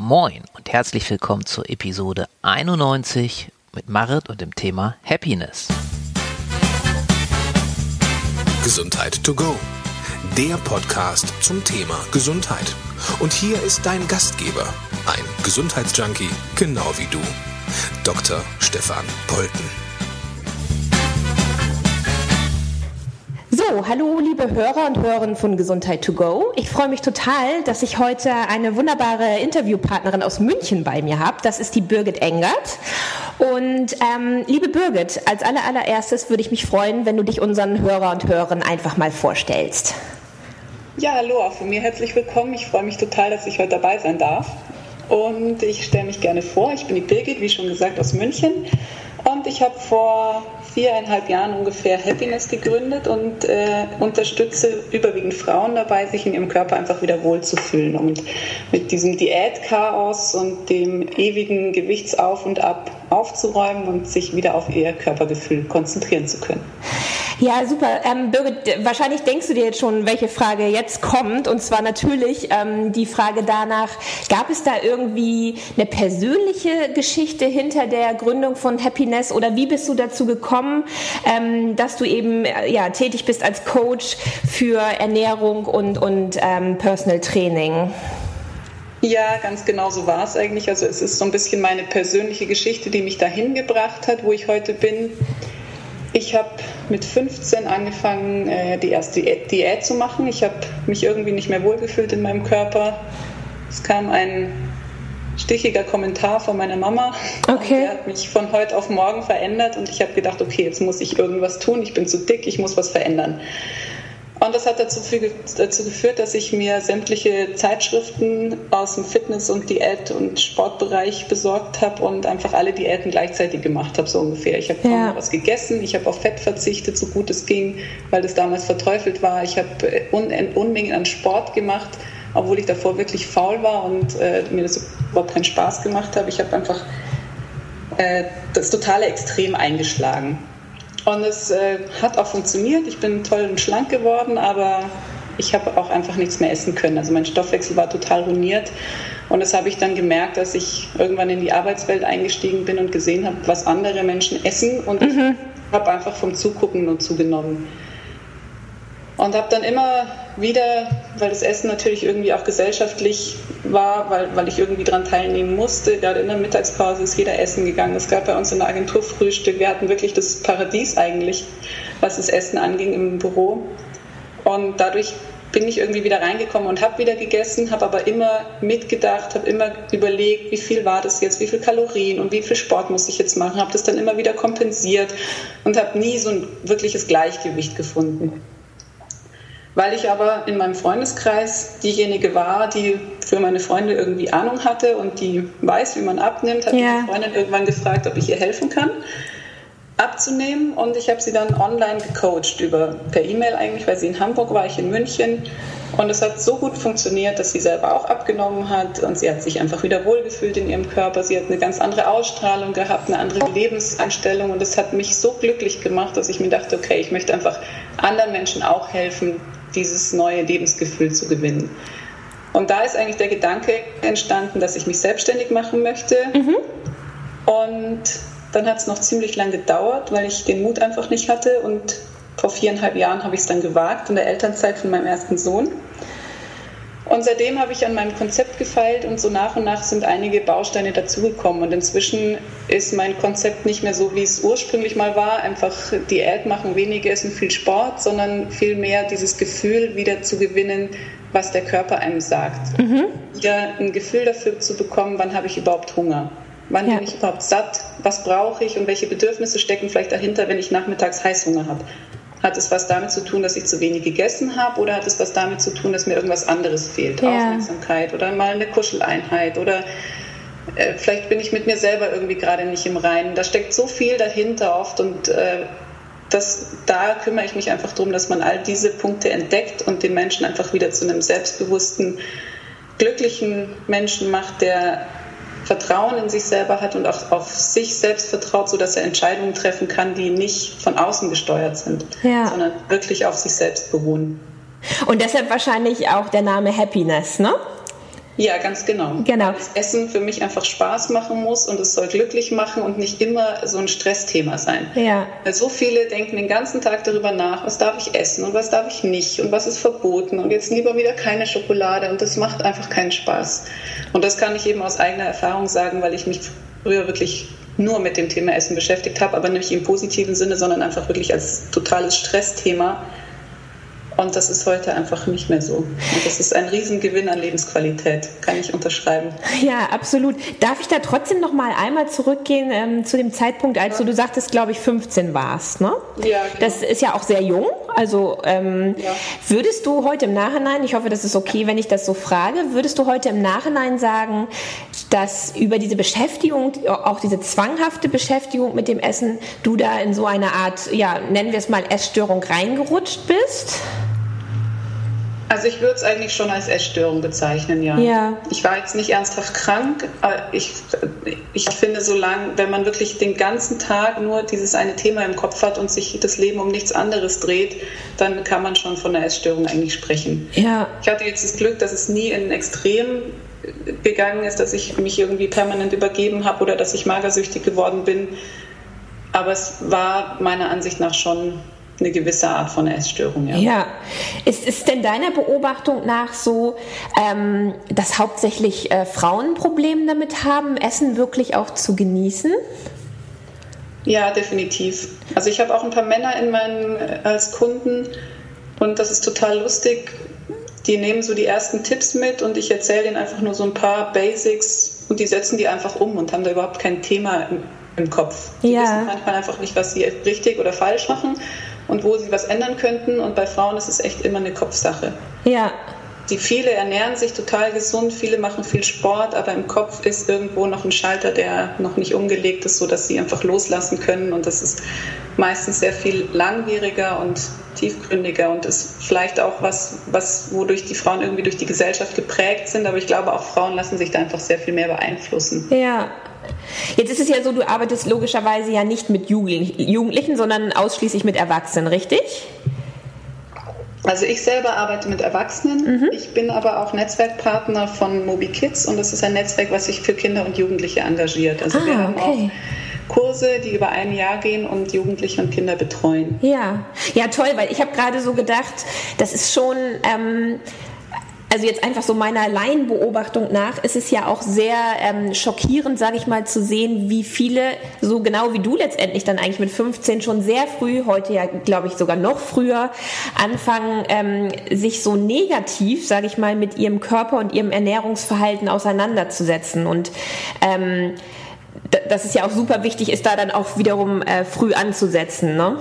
Moin und herzlich willkommen zur Episode 91 mit Marit und dem Thema Happiness. Gesundheit to go. Der Podcast zum Thema Gesundheit. Und hier ist dein Gastgeber, ein Gesundheitsjunkie, genau wie du, Dr. Stefan Polten. Hallo liebe Hörer und Hörerinnen von Gesundheit to go. Ich freue mich total, dass ich heute eine wunderbare Interviewpartnerin aus München bei mir habe. Das ist die Birgit Engert. Und ähm, liebe Birgit, als allererstes würde ich mich freuen, wenn du dich unseren Hörer und Hörern einfach mal vorstellst. Ja, hallo, auch von mir herzlich willkommen. Ich freue mich total, dass ich heute dabei sein darf. Und ich stelle mich gerne vor. Ich bin die Birgit, wie schon gesagt, aus München. Und ich habe vor viereinhalb Jahren ungefähr Happiness gegründet und äh, unterstütze überwiegend Frauen dabei, sich in ihrem Körper einfach wieder wohlzufühlen und mit diesem Diätchaos und dem ewigen Gewichtsauf und Ab aufzuräumen und sich wieder auf ihr Körpergefühl konzentrieren zu können. Ja, super. Ähm, Birgit, wahrscheinlich denkst du dir jetzt schon, welche Frage jetzt kommt. Und zwar natürlich ähm, die Frage danach, gab es da irgendwie eine persönliche Geschichte hinter der Gründung von Happiness oder wie bist du dazu gekommen, ähm, dass du eben äh, ja, tätig bist als Coach für Ernährung und, und ähm, Personal Training? Ja, ganz genau so war es eigentlich. Also es ist so ein bisschen meine persönliche Geschichte, die mich dahin gebracht hat, wo ich heute bin. Ich habe mit 15 angefangen, äh, die erste Diät zu machen. Ich habe mich irgendwie nicht mehr wohlgefühlt in meinem Körper. Es kam ein stichiger Kommentar von meiner Mama. Okay. Der hat mich von heute auf morgen verändert und ich habe gedacht, okay, jetzt muss ich irgendwas tun. Ich bin zu dick, ich muss was verändern. Und das hat dazu, dazu, geführt, dass ich mir sämtliche Zeitschriften aus dem Fitness- und Diät- und Sportbereich besorgt habe und einfach alle Diäten gleichzeitig gemacht habe, so ungefähr. Ich habe ja. was gegessen, ich habe auf Fett verzichtet, so gut es ging, weil das damals verteufelt war. Ich habe äh, Un Unmengen an Sport gemacht, obwohl ich davor wirklich faul war und äh, mir das überhaupt keinen Spaß gemacht habe. Ich habe einfach äh, das totale Extrem eingeschlagen. Und es äh, hat auch funktioniert. Ich bin toll und schlank geworden, aber ich habe auch einfach nichts mehr essen können. Also mein Stoffwechsel war total ruiniert. Und das habe ich dann gemerkt, dass ich irgendwann in die Arbeitswelt eingestiegen bin und gesehen habe, was andere Menschen essen. Und mhm. ich habe einfach vom Zugucken nur zugenommen. Und habe dann immer wieder, weil das Essen natürlich irgendwie auch gesellschaftlich war, weil, weil ich irgendwie daran teilnehmen musste, gerade in der Mittagspause ist jeder essen gegangen. Es gab bei uns in der Agentur Frühstück. Wir hatten wirklich das Paradies eigentlich, was das Essen anging im Büro. Und dadurch bin ich irgendwie wieder reingekommen und habe wieder gegessen, habe aber immer mitgedacht, habe immer überlegt, wie viel war das jetzt, wie viel Kalorien und wie viel Sport muss ich jetzt machen, habe das dann immer wieder kompensiert und habe nie so ein wirkliches Gleichgewicht gefunden. Weil ich aber in meinem Freundeskreis diejenige war, die für meine Freunde irgendwie Ahnung hatte und die weiß, wie man abnimmt, hat ja. meine Freundin irgendwann gefragt, ob ich ihr helfen kann abzunehmen und ich habe sie dann online gecoacht über per E-Mail eigentlich, weil sie in Hamburg war, ich in München und es hat so gut funktioniert, dass sie selber auch abgenommen hat und sie hat sich einfach wieder wohlgefühlt in ihrem Körper. Sie hat eine ganz andere Ausstrahlung gehabt, eine andere Lebenseinstellung und es hat mich so glücklich gemacht, dass ich mir dachte, okay, ich möchte einfach anderen Menschen auch helfen, dieses neue Lebensgefühl zu gewinnen. Und da ist eigentlich der Gedanke entstanden, dass ich mich selbstständig machen möchte. Mhm. Und dann hat es noch ziemlich lang gedauert, weil ich den Mut einfach nicht hatte. Und vor viereinhalb Jahren habe ich es dann gewagt, in der Elternzeit von meinem ersten Sohn. Und seitdem habe ich an meinem Konzept gefeilt und so nach und nach sind einige Bausteine dazugekommen. Und inzwischen ist mein Konzept nicht mehr so, wie es ursprünglich mal war, einfach Diät machen, weniger essen, viel Sport, sondern vielmehr dieses Gefühl wieder zu gewinnen, was der Körper einem sagt. Mhm. Wieder ein Gefühl dafür zu bekommen, wann habe ich überhaupt Hunger. Wann ja. bin ich überhaupt satt? Was brauche ich und welche Bedürfnisse stecken vielleicht dahinter, wenn ich nachmittags Heißhunger habe? Hat es was damit zu tun, dass ich zu wenig gegessen habe oder hat es was damit zu tun, dass mir irgendwas anderes fehlt? Ja. Aufmerksamkeit oder mal eine Kuscheleinheit oder äh, vielleicht bin ich mit mir selber irgendwie gerade nicht im Reinen. Da steckt so viel dahinter oft und äh, das, da kümmere ich mich einfach darum, dass man all diese Punkte entdeckt und den Menschen einfach wieder zu einem selbstbewussten, glücklichen Menschen macht, der Vertrauen in sich selber hat und auch auf sich selbst vertraut, sodass er Entscheidungen treffen kann, die nicht von außen gesteuert sind, ja. sondern wirklich auf sich selbst beruhen. Und deshalb wahrscheinlich auch der Name Happiness, ne? Ja, ganz genau. Genau. Das Essen für mich einfach Spaß machen muss und es soll glücklich machen und nicht immer so ein Stressthema sein. Ja. Weil so viele denken den ganzen Tag darüber nach, was darf ich essen und was darf ich nicht und was ist verboten und jetzt lieber wieder keine Schokolade und das macht einfach keinen Spaß. Und das kann ich eben aus eigener Erfahrung sagen, weil ich mich früher wirklich nur mit dem Thema Essen beschäftigt habe, aber nicht im positiven Sinne, sondern einfach wirklich als totales Stressthema und das ist heute einfach nicht mehr so. Und das ist ein Riesengewinn an Lebensqualität, kann ich unterschreiben. Ja, absolut. Darf ich da trotzdem noch mal einmal zurückgehen ähm, zu dem Zeitpunkt, als ja. du, du sagtest, glaube ich, 15 warst, ne? Ja. Genau. Das ist ja auch sehr jung. Also ähm, ja. würdest du heute im Nachhinein, ich hoffe, das ist okay, wenn ich das so frage, würdest du heute im Nachhinein sagen, dass über diese Beschäftigung, auch diese zwanghafte Beschäftigung mit dem Essen, du da in so eine Art, ja, nennen wir es mal Essstörung reingerutscht bist? Also ich würde es eigentlich schon als Essstörung bezeichnen, ja. ja. Ich war jetzt nicht ernsthaft krank. Ich, ich finde, solange, wenn man wirklich den ganzen Tag nur dieses eine Thema im Kopf hat und sich das Leben um nichts anderes dreht, dann kann man schon von einer Essstörung eigentlich sprechen. Ja. Ich hatte jetzt das Glück, dass es nie in Extrem gegangen ist, dass ich mich irgendwie permanent übergeben habe oder dass ich magersüchtig geworden bin. Aber es war meiner Ansicht nach schon eine gewisse Art von Essstörung. Ja. ja. Ist es denn deiner Beobachtung nach so, ähm, dass hauptsächlich äh, Frauen Probleme damit haben, Essen wirklich auch zu genießen? Ja, definitiv. Also ich habe auch ein paar Männer in meinen, äh, als Kunden und das ist total lustig. Die nehmen so die ersten Tipps mit und ich erzähle ihnen einfach nur so ein paar Basics und die setzen die einfach um und haben da überhaupt kein Thema im, im Kopf. Die ja. wissen manchmal einfach nicht, was sie richtig oder falsch machen und wo sie was ändern könnten. Und bei Frauen ist es echt immer eine Kopfsache. Ja. Die viele ernähren sich total gesund, viele machen viel Sport, aber im Kopf ist irgendwo noch ein Schalter, der noch nicht umgelegt ist, sodass sie einfach loslassen können. Und das ist meistens sehr viel langwieriger und tiefgründiger und ist vielleicht auch was, was, wodurch die Frauen irgendwie durch die Gesellschaft geprägt sind. Aber ich glaube, auch Frauen lassen sich da einfach sehr viel mehr beeinflussen. Ja, Jetzt ist es ja so, du arbeitest logischerweise ja nicht mit Jugendlichen, sondern ausschließlich mit Erwachsenen, richtig? Also ich selber arbeite mit Erwachsenen. Mhm. Ich bin aber auch Netzwerkpartner von Moby Kids und das ist ein Netzwerk, was sich für Kinder und Jugendliche engagiert. Also ah, wir haben okay. auch Kurse, die über ein Jahr gehen und Jugendliche und Kinder betreuen. Ja, ja toll, weil ich habe gerade so gedacht, das ist schon ähm, also jetzt einfach so meiner Laienbeobachtung nach ist es ja auch sehr ähm, schockierend, sage ich mal, zu sehen, wie viele, so genau wie du letztendlich dann eigentlich mit 15 schon sehr früh, heute ja glaube ich sogar noch früher, anfangen, ähm, sich so negativ, sage ich mal, mit ihrem Körper und ihrem Ernährungsverhalten auseinanderzusetzen. Und ähm, dass es ja auch super wichtig ist, da dann auch wiederum äh, früh anzusetzen. Ne?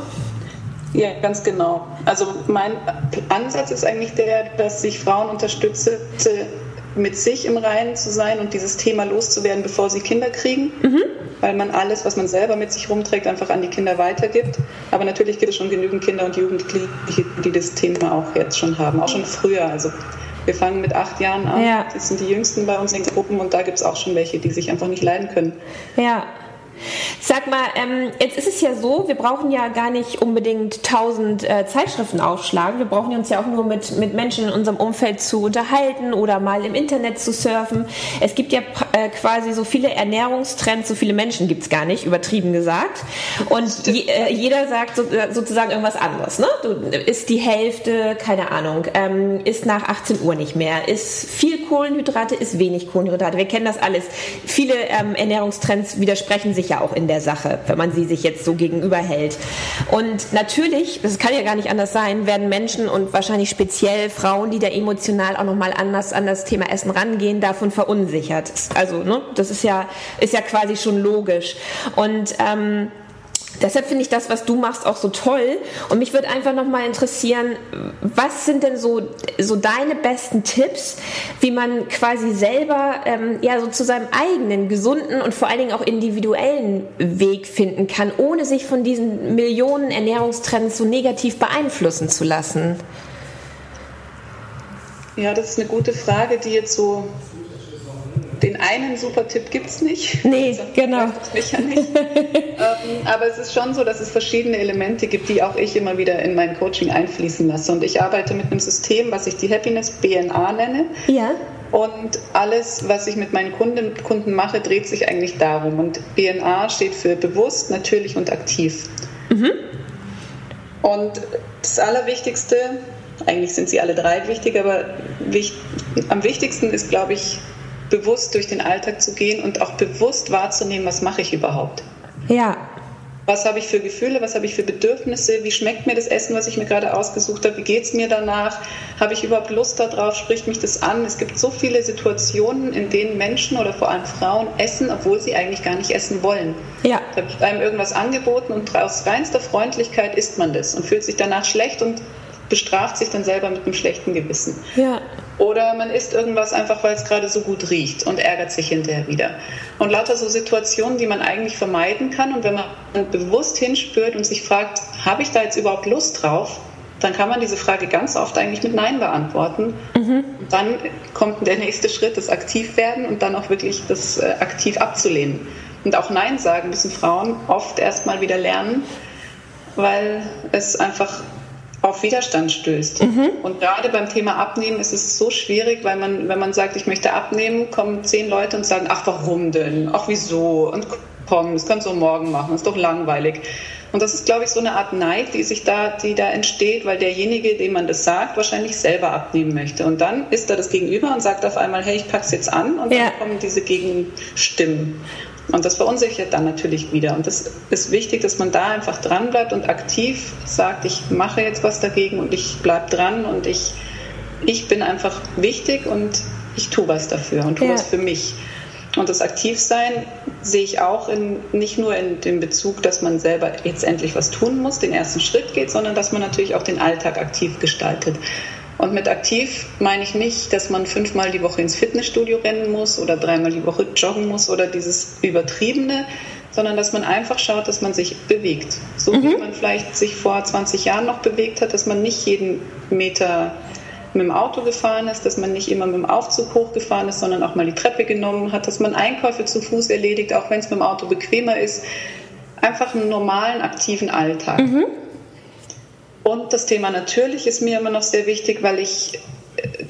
Ja, ganz genau. Also mein Ansatz ist eigentlich der, dass ich Frauen unterstütze, mit sich im Reinen zu sein und dieses Thema loszuwerden, bevor sie Kinder kriegen. Mhm. Weil man alles, was man selber mit sich rumträgt, einfach an die Kinder weitergibt. Aber natürlich gibt es schon genügend Kinder und Jugendliche, die das Thema auch jetzt schon haben, auch schon früher. Also wir fangen mit acht Jahren an. Ja. Das sind die Jüngsten bei uns in den Gruppen und da gibt es auch schon welche, die sich einfach nicht leiden können. Ja. Sag mal, ähm, jetzt ist es ja so, wir brauchen ja gar nicht unbedingt tausend äh, Zeitschriften aufschlagen. Wir brauchen uns ja auch nur mit, mit Menschen in unserem Umfeld zu unterhalten oder mal im Internet zu surfen. Es gibt ja äh, quasi so viele Ernährungstrends, so viele Menschen gibt es gar nicht, übertrieben gesagt. Und je, äh, jeder sagt so, äh, sozusagen irgendwas anderes. Ne? Du isst die Hälfte, keine Ahnung, ähm, isst nach 18 Uhr nicht mehr, isst viel Kohlenhydrate, isst wenig Kohlenhydrate. Wir kennen das alles. Viele ähm, Ernährungstrends widersprechen sich ja auch in der Sache, wenn man sie sich jetzt so gegenüber hält. Und natürlich, das kann ja gar nicht anders sein, werden Menschen und wahrscheinlich speziell Frauen, die da emotional auch nochmal anders an das Thema Essen rangehen, davon verunsichert. Also, ne, das ist ja, ist ja quasi schon logisch. Und ähm, Deshalb finde ich das, was du machst, auch so toll. Und mich würde einfach nochmal interessieren, was sind denn so, so deine besten Tipps, wie man quasi selber ähm, ja so zu seinem eigenen gesunden und vor allen Dingen auch individuellen Weg finden kann, ohne sich von diesen Millionen Ernährungstrends so negativ beeinflussen zu lassen? Ja, das ist eine gute Frage, die jetzt so den einen super Tipp gibt es nicht. Nee, also, genau. Ja nicht. ähm, aber es ist schon so, dass es verschiedene Elemente gibt, die auch ich immer wieder in mein Coaching einfließen lasse. Und ich arbeite mit einem System, was ich die Happiness BNA nenne. Ja. Und alles, was ich mit meinen Kunden, Kunden mache, dreht sich eigentlich darum. Und BNA steht für bewusst, natürlich und aktiv. Mhm. Und das Allerwichtigste, eigentlich sind sie alle drei wichtig, aber wichtig, am wichtigsten ist, glaube ich, bewusst durch den Alltag zu gehen und auch bewusst wahrzunehmen, was mache ich überhaupt. Ja, was habe ich für Gefühle, was habe ich für Bedürfnisse, wie schmeckt mir das Essen, was ich mir gerade ausgesucht habe, wie geht es mir danach, habe ich überhaupt Lust darauf, spricht mich das an. Es gibt so viele Situationen, in denen Menschen oder vor allem Frauen essen, obwohl sie eigentlich gar nicht essen wollen. Ja. Da wird einem irgendwas angeboten und aus reinster Freundlichkeit isst man das und fühlt sich danach schlecht und bestraft sich dann selber mit einem schlechten Gewissen. Ja. Oder man isst irgendwas einfach, weil es gerade so gut riecht und ärgert sich hinterher wieder. Und lauter so Situationen, die man eigentlich vermeiden kann. Und wenn man bewusst hinspürt und sich fragt, habe ich da jetzt überhaupt Lust drauf? Dann kann man diese Frage ganz oft eigentlich mit Nein beantworten. Mhm. Und dann kommt der nächste Schritt, das Aktivwerden und dann auch wirklich das äh, aktiv abzulehnen. Und auch Nein sagen müssen Frauen oft erstmal wieder lernen, weil es einfach auf Widerstand stößt. Mhm. Und gerade beim Thema Abnehmen ist es so schwierig, weil man, wenn man sagt, ich möchte abnehmen, kommen zehn Leute und sagen, ach warum denn? Ach wieso? Und komm, das kannst du morgen machen, das ist doch langweilig. Und das ist, glaube ich, so eine Art Neid, die sich da, die da entsteht, weil derjenige, dem man das sagt, wahrscheinlich selber abnehmen möchte. Und dann ist da das Gegenüber und sagt auf einmal, hey, ich pack's jetzt an und ja. dann kommen diese Gegenstimmen. Und das verunsichert dann natürlich wieder. Und das ist wichtig, dass man da einfach dran bleibt und aktiv sagt, ich mache jetzt was dagegen und ich bleibe dran und ich, ich bin einfach wichtig und ich tue was dafür und tue ja. was für mich. Und das Aktivsein sehe ich auch in, nicht nur in dem Bezug, dass man selber jetzt endlich was tun muss, den ersten Schritt geht, sondern dass man natürlich auch den Alltag aktiv gestaltet. Und mit aktiv meine ich nicht, dass man fünfmal die Woche ins Fitnessstudio rennen muss oder dreimal die Woche joggen muss oder dieses Übertriebene, sondern dass man einfach schaut, dass man sich bewegt. So mhm. wie man vielleicht sich vor 20 Jahren noch bewegt hat, dass man nicht jeden Meter mit dem Auto gefahren ist, dass man nicht immer mit dem Aufzug hochgefahren ist, sondern auch mal die Treppe genommen hat, dass man Einkäufe zu Fuß erledigt, auch wenn es mit dem Auto bequemer ist. Einfach einen normalen, aktiven Alltag. Mhm. Und das Thema natürlich ist mir immer noch sehr wichtig, weil ich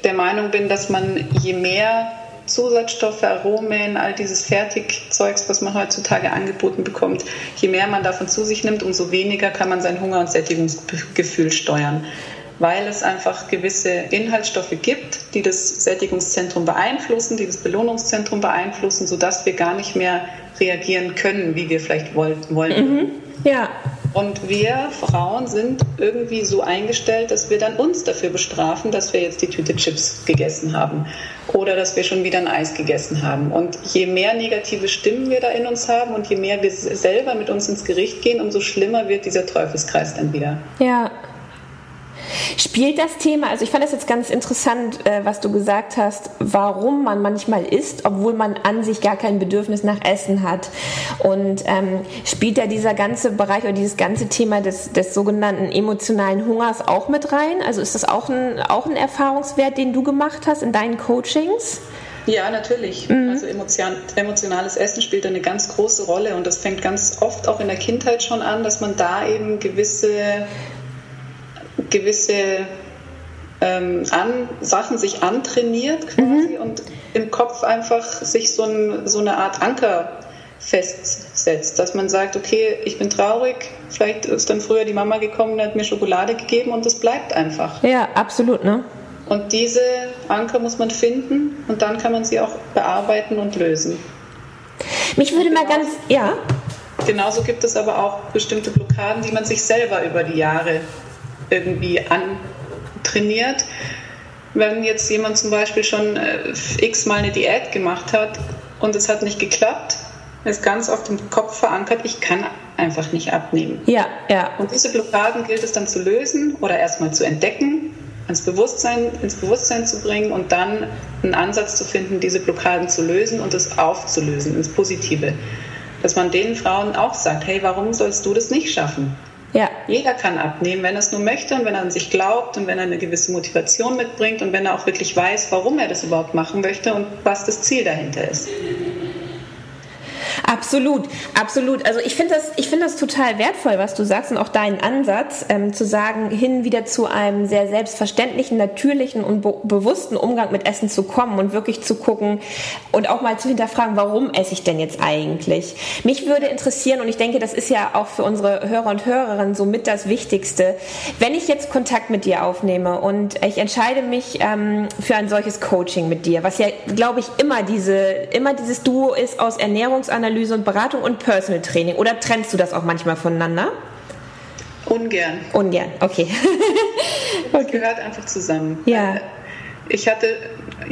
der Meinung bin, dass man je mehr Zusatzstoffe, Aromen, all dieses Fertigzeugs, was man heutzutage angeboten bekommt, je mehr man davon zu sich nimmt, umso weniger kann man sein Hunger- und Sättigungsgefühl steuern. Weil es einfach gewisse Inhaltsstoffe gibt, die das Sättigungszentrum beeinflussen, die das Belohnungszentrum beeinflussen, sodass wir gar nicht mehr reagieren können, wie wir vielleicht wollen. Mhm. Ja. Und wir Frauen sind irgendwie so eingestellt, dass wir dann uns dafür bestrafen, dass wir jetzt die Tüte Chips gegessen haben oder dass wir schon wieder ein Eis gegessen haben. Und je mehr negative Stimmen wir da in uns haben und je mehr wir selber mit uns ins Gericht gehen, umso schlimmer wird dieser Teufelskreis dann wieder. Ja, Spielt das Thema, also ich fand das jetzt ganz interessant, äh, was du gesagt hast, warum man manchmal isst, obwohl man an sich gar kein Bedürfnis nach Essen hat. Und ähm, spielt da dieser ganze Bereich oder dieses ganze Thema des, des sogenannten emotionalen Hungers auch mit rein? Also ist das auch ein, auch ein Erfahrungswert, den du gemacht hast in deinen Coachings? Ja, natürlich. Mhm. Also emotion, emotionales Essen spielt eine ganz große Rolle und das fängt ganz oft auch in der Kindheit schon an, dass man da eben gewisse gewisse ähm, an, Sachen sich antrainiert quasi mhm. und im Kopf einfach sich so, ein, so eine Art Anker festsetzt, dass man sagt, okay, ich bin traurig, vielleicht ist dann früher die Mama gekommen und hat mir Schokolade gegeben und das bleibt einfach. Ja, absolut, ne? Und diese Anker muss man finden und dann kann man sie auch bearbeiten und lösen. Mich würde mal ganz, ja. Genauso gibt es aber auch bestimmte Blockaden, die man sich selber über die Jahre irgendwie antrainiert. Wenn jetzt jemand zum Beispiel schon äh, x-mal eine Diät gemacht hat und es hat nicht geklappt, ist ganz oft im Kopf verankert, ich kann einfach nicht abnehmen. Ja, ja. Und diese Blockaden gilt es dann zu lösen oder erstmal zu entdecken, ins Bewusstsein, ins Bewusstsein zu bringen und dann einen Ansatz zu finden, diese Blockaden zu lösen und es aufzulösen ins Positive. Dass man den Frauen auch sagt, hey, warum sollst du das nicht schaffen? Ja. Jeder kann abnehmen, wenn er es nur möchte und wenn er an sich glaubt und wenn er eine gewisse Motivation mitbringt und wenn er auch wirklich weiß, warum er das überhaupt machen möchte und was das Ziel dahinter ist. Absolut, absolut. Also ich finde das, ich das total wertvoll, was du sagst und auch deinen Ansatz, ähm, zu sagen, hin wieder zu einem sehr selbstverständlichen, natürlichen und be bewussten Umgang mit Essen zu kommen und wirklich zu gucken und auch mal zu hinterfragen, warum esse ich denn jetzt eigentlich? Mich würde interessieren und ich denke, das ist ja auch für unsere Hörer und Hörerinnen so mit das Wichtigste. Wenn ich jetzt Kontakt mit dir aufnehme und ich entscheide mich ähm, für ein solches Coaching mit dir, was ja, glaube ich, immer diese, immer dieses Duo ist aus Ernährungsanalyse Analyse und Beratung und Personal Training? Oder trennst du das auch manchmal voneinander? Ungern. Ungern, okay. Das gehört einfach zusammen. Ja. Ich hatte,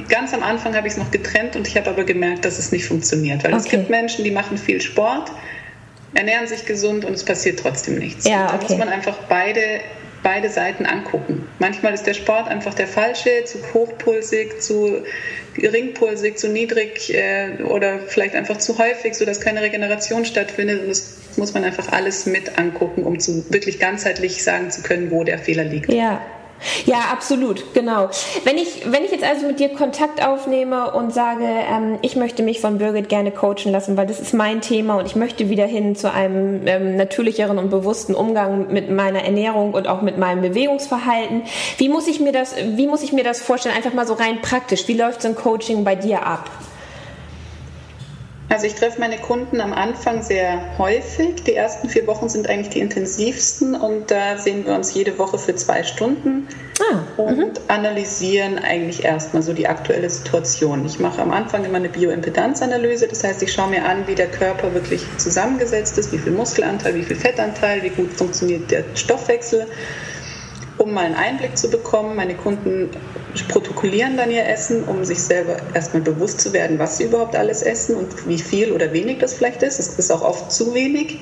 ganz am Anfang habe ich es noch getrennt und ich habe aber gemerkt, dass es nicht funktioniert. Weil okay. es gibt Menschen, die machen viel Sport, ernähren sich gesund und es passiert trotzdem nichts. Ja, okay. Da muss man einfach beide beide Seiten angucken. Manchmal ist der Sport einfach der falsche, zu hochpulsig, zu geringpulsig, zu niedrig äh, oder vielleicht einfach zu häufig, sodass keine Regeneration stattfindet. Und das muss man einfach alles mit angucken, um zu wirklich ganzheitlich sagen zu können, wo der Fehler liegt. Ja, ja, absolut, genau. Wenn ich, wenn ich jetzt also mit dir Kontakt aufnehme und sage, ähm, ich möchte mich von Birgit gerne coachen lassen, weil das ist mein Thema und ich möchte wieder hin zu einem ähm, natürlicheren und bewussten Umgang mit meiner Ernährung und auch mit meinem Bewegungsverhalten. Wie muss ich mir das, wie muss ich mir das vorstellen? Einfach mal so rein praktisch. Wie läuft so ein Coaching bei dir ab? Also ich treffe meine Kunden am Anfang sehr häufig. Die ersten vier Wochen sind eigentlich die intensivsten und da sehen wir uns jede Woche für zwei Stunden ah, und -hmm. analysieren eigentlich erstmal so die aktuelle Situation. Ich mache am Anfang immer eine Bioimpedanzanalyse, das heißt, ich schaue mir an, wie der Körper wirklich zusammengesetzt ist, wie viel Muskelanteil, wie viel Fettanteil, wie gut funktioniert der Stoffwechsel um mal einen Einblick zu bekommen. Meine Kunden protokollieren dann ihr Essen, um sich selber erstmal bewusst zu werden, was sie überhaupt alles essen und wie viel oder wenig das vielleicht ist. Es ist auch oft zu wenig.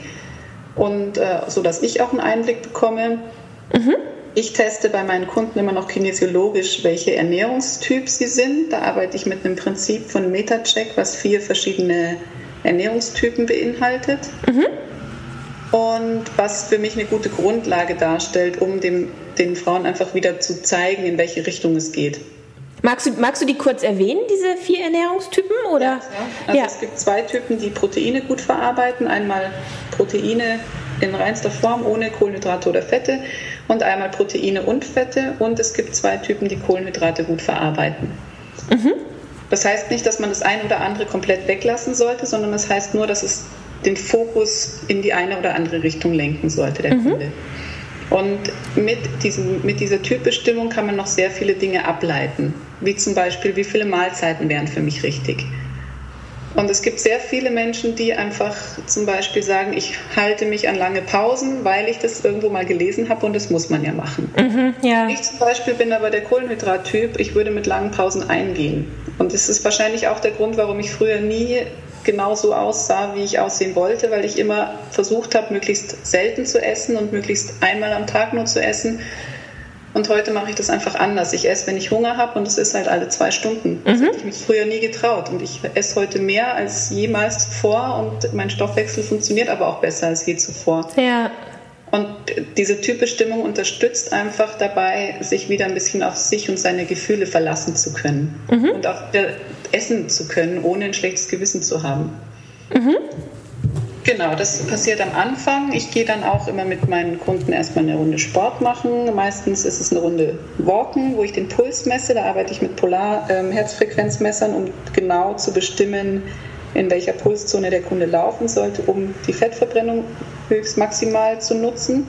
Und äh, so dass ich auch einen Einblick bekomme. Mhm. Ich teste bei meinen Kunden immer noch kinesiologisch, welche Ernährungstyp sie sind. Da arbeite ich mit einem Prinzip von Metacheck, was vier verschiedene Ernährungstypen beinhaltet. Mhm. Und was für mich eine gute Grundlage darstellt, um dem den Frauen einfach wieder zu zeigen, in welche Richtung es geht. Magst du, magst du die kurz erwähnen, diese vier Ernährungstypen? Oder? Ja, also ja. es gibt zwei Typen, die Proteine gut verarbeiten. Einmal Proteine in reinster Form, ohne Kohlenhydrate oder Fette und einmal Proteine und Fette. Und es gibt zwei Typen, die Kohlenhydrate gut verarbeiten. Mhm. Das heißt nicht, dass man das eine oder andere komplett weglassen sollte, sondern das heißt nur, dass es den Fokus in die eine oder andere Richtung lenken sollte, der mhm. Kunde. Und mit, diesem, mit dieser Typbestimmung kann man noch sehr viele Dinge ableiten, wie zum Beispiel, wie viele Mahlzeiten wären für mich richtig. Und es gibt sehr viele Menschen, die einfach zum Beispiel sagen, ich halte mich an lange Pausen, weil ich das irgendwo mal gelesen habe und das muss man ja machen. Mhm, ja. Ich zum Beispiel bin aber der Kohlenhydrattyp, ich würde mit langen Pausen eingehen. Und das ist wahrscheinlich auch der Grund, warum ich früher nie genau so aussah, wie ich aussehen wollte, weil ich immer versucht habe, möglichst selten zu essen und möglichst einmal am Tag nur zu essen. Und heute mache ich das einfach anders. Ich esse, wenn ich Hunger habe und es ist halt alle zwei Stunden. Das mhm. hätte ich mich früher nie getraut. Und ich esse heute mehr als jemals zuvor und mein Stoffwechsel funktioniert aber auch besser als je zuvor. Ja. Und diese Typbestimmung unterstützt einfach dabei, sich wieder ein bisschen auf sich und seine Gefühle verlassen zu können. Mhm. Und auch essen zu können, ohne ein schlechtes Gewissen zu haben. Mhm. Genau, das passiert am Anfang. Ich gehe dann auch immer mit meinen Kunden erstmal eine Runde Sport machen. Meistens ist es eine Runde Walken, wo ich den Puls messe. Da arbeite ich mit Polar-Herzfrequenzmessern, ähm, um genau zu bestimmen, in welcher Pulszone der Kunde laufen sollte, um die Fettverbrennung höchst maximal zu nutzen.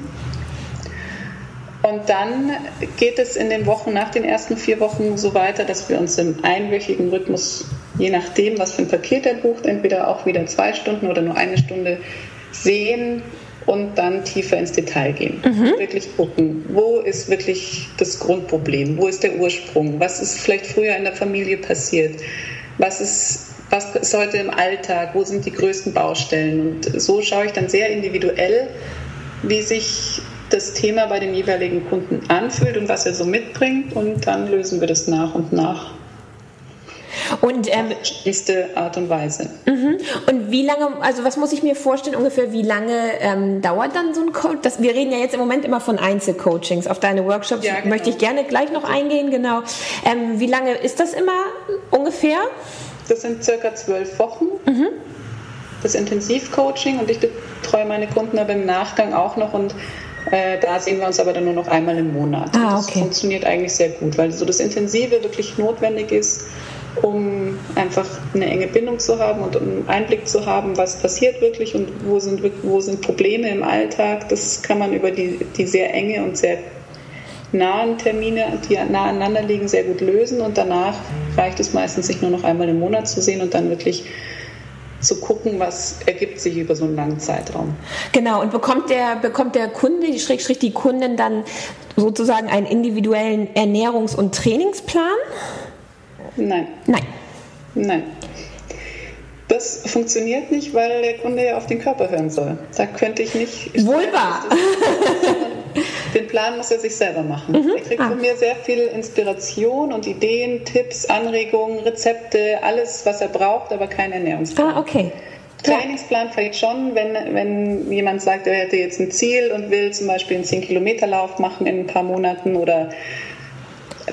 Und dann geht es in den Wochen nach den ersten vier Wochen so weiter, dass wir uns im einwöchigen Rhythmus, je nachdem, was für ein Paket er bucht, entweder auch wieder zwei Stunden oder nur eine Stunde sehen und dann tiefer ins Detail gehen. Mhm. Wirklich gucken, wo ist wirklich das Grundproblem, wo ist der Ursprung, was ist vielleicht früher in der Familie passiert, was ist was ist heute im Alltag, wo sind die größten Baustellen. Und so schaue ich dann sehr individuell, wie sich das Thema bei dem jeweiligen Kunden anfühlt und was er so mitbringt. Und dann lösen wir das nach und nach. Und ähm, Art und Weise. Mhm. Und wie lange, also was muss ich mir vorstellen ungefähr, wie lange ähm, dauert dann so ein Coach? Das, wir reden ja jetzt im Moment immer von Einzelcoachings. Auf deine Workshops ja, genau. möchte ich gerne gleich noch eingehen, genau. Ähm, wie lange ist das immer ungefähr? Das sind circa zwölf Wochen. Mhm. das Intensivcoaching und ich betreue meine Kunden aber im Nachgang auch noch und äh, da sehen wir uns aber dann nur noch einmal im Monat. Ah, okay. Das funktioniert eigentlich sehr gut, weil so das Intensive wirklich notwendig ist, um einfach eine enge Bindung zu haben und um einen Einblick zu haben, was passiert wirklich und wo sind, wo sind Probleme im Alltag. Das kann man über die, die sehr enge und sehr nahen Termine, die nah aneinander liegen, sehr gut lösen und danach reicht es meistens, sich nur noch einmal im Monat zu sehen und dann wirklich zu gucken, was ergibt sich über so einen langen Zeitraum. Genau, und bekommt der, bekommt der Kunde, die Schrägstrich die Kundin dann sozusagen einen individuellen Ernährungs- und Trainingsplan? Nein. Nein. Nein. Das funktioniert nicht, weil der Kunde ja auf den Körper hören soll. Da könnte ich nicht. Wohl wahr. Den Plan muss er sich selber machen. Mhm. Er kriegt ah. von mir sehr viel Inspiration und Ideen, Tipps, Anregungen, Rezepte, alles, was er braucht, aber kein Ernährungsplan. Ah, okay. Trainingsplan vielleicht schon, wenn, wenn jemand sagt, er hätte jetzt ein Ziel und will zum Beispiel einen 10-Kilometer-Lauf machen in ein paar Monaten oder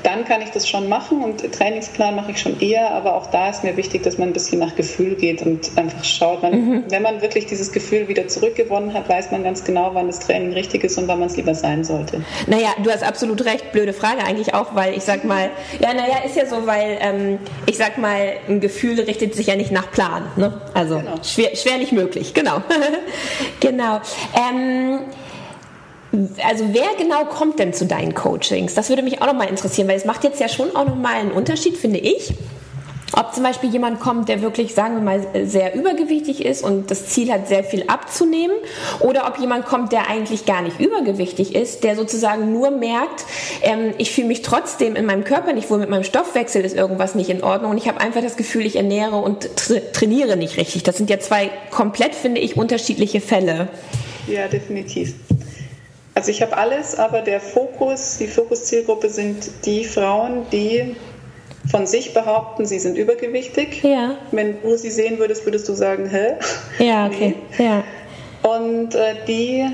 dann kann ich das schon machen und Trainingsplan mache ich schon eher, aber auch da ist mir wichtig, dass man ein bisschen nach Gefühl geht und einfach schaut. Man, mhm. Wenn man wirklich dieses Gefühl wieder zurückgewonnen hat, weiß man ganz genau, wann das Training richtig ist und wann man es lieber sein sollte. Naja, du hast absolut recht. Blöde Frage eigentlich auch, weil ich sag mal, ja, naja, ist ja so, weil ähm, ich sag mal, ein Gefühl richtet sich ja nicht nach Plan. Ne? Also genau. schwer, schwer nicht möglich, genau. genau. Ähm, also wer genau kommt denn zu deinen Coachings? Das würde mich auch nochmal interessieren, weil es macht jetzt ja schon auch nochmal einen Unterschied, finde ich. Ob zum Beispiel jemand kommt, der wirklich, sagen wir mal, sehr übergewichtig ist und das Ziel hat, sehr viel abzunehmen, oder ob jemand kommt, der eigentlich gar nicht übergewichtig ist, der sozusagen nur merkt, ähm, ich fühle mich trotzdem in meinem Körper nicht wohl, mit meinem Stoffwechsel ist irgendwas nicht in Ordnung und ich habe einfach das Gefühl, ich ernähre und tra trainiere nicht richtig. Das sind ja zwei komplett, finde ich, unterschiedliche Fälle. Ja, definitiv. Also ich habe alles, aber der Fokus, die Fokuszielgruppe sind die Frauen, die von sich behaupten, sie sind übergewichtig. Ja. Wenn du sie sehen würdest, würdest du sagen, hä? Ja, okay. Nee. Ja. Und äh, die,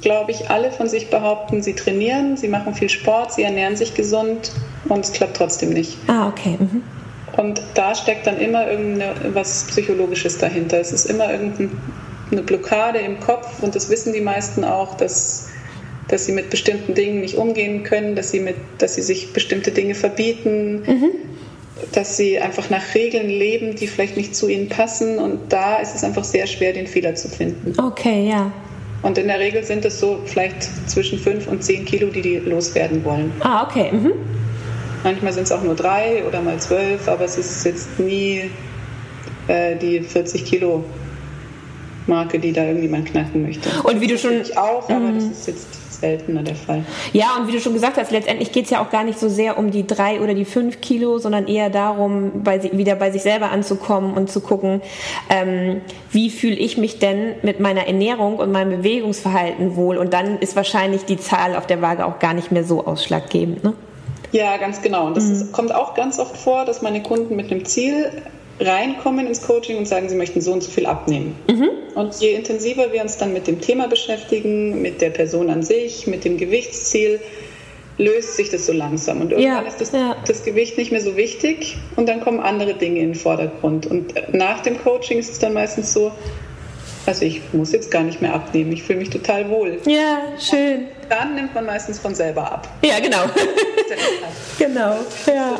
glaube ich, alle von sich behaupten, sie trainieren, sie machen viel Sport, sie ernähren sich gesund und es klappt trotzdem nicht. Ah, okay. Mhm. Und da steckt dann immer irgendwas Psychologisches dahinter. Es ist immer irgendein eine Blockade im Kopf und das wissen die meisten auch, dass, dass sie mit bestimmten Dingen nicht umgehen können, dass sie, mit, dass sie sich bestimmte Dinge verbieten, mhm. dass sie einfach nach Regeln leben, die vielleicht nicht zu ihnen passen und da ist es einfach sehr schwer, den Fehler zu finden. Okay, ja. Und in der Regel sind es so vielleicht zwischen 5 und 10 Kilo, die die loswerden wollen. Ah, okay. Mhm. Manchmal sind es auch nur drei oder mal zwölf, aber es ist jetzt nie äh, die 40 Kilo Marke, die da irgendjemand knacken möchte. Und wie du schon. Ich auch, aber das mhm. ist jetzt seltener der Fall. Ja, und wie du schon gesagt hast, letztendlich geht es ja auch gar nicht so sehr um die drei oder die fünf Kilo, sondern eher darum, bei, wieder bei sich selber anzukommen und zu gucken, ähm, wie fühle ich mich denn mit meiner Ernährung und meinem Bewegungsverhalten wohl. Und dann ist wahrscheinlich die Zahl auf der Waage auch gar nicht mehr so ausschlaggebend. Ne? Ja, ganz genau. Und das mhm. ist, kommt auch ganz oft vor, dass meine Kunden mit einem Ziel reinkommen ins Coaching und sagen, sie möchten so und so viel abnehmen. Mhm. Und je intensiver wir uns dann mit dem Thema beschäftigen, mit der Person an sich, mit dem Gewichtsziel, löst sich das so langsam. Und irgendwann ja, ist das, ja. das, Gewicht nicht mehr so wichtig und dann kommen andere Dinge in den Vordergrund. Und nach dem Coaching ist es dann meistens so, also ich muss jetzt gar nicht mehr abnehmen, ich fühle mich total wohl. Ja, schön. Und dann nimmt man meistens von selber ab. Ja, genau. genau, ja.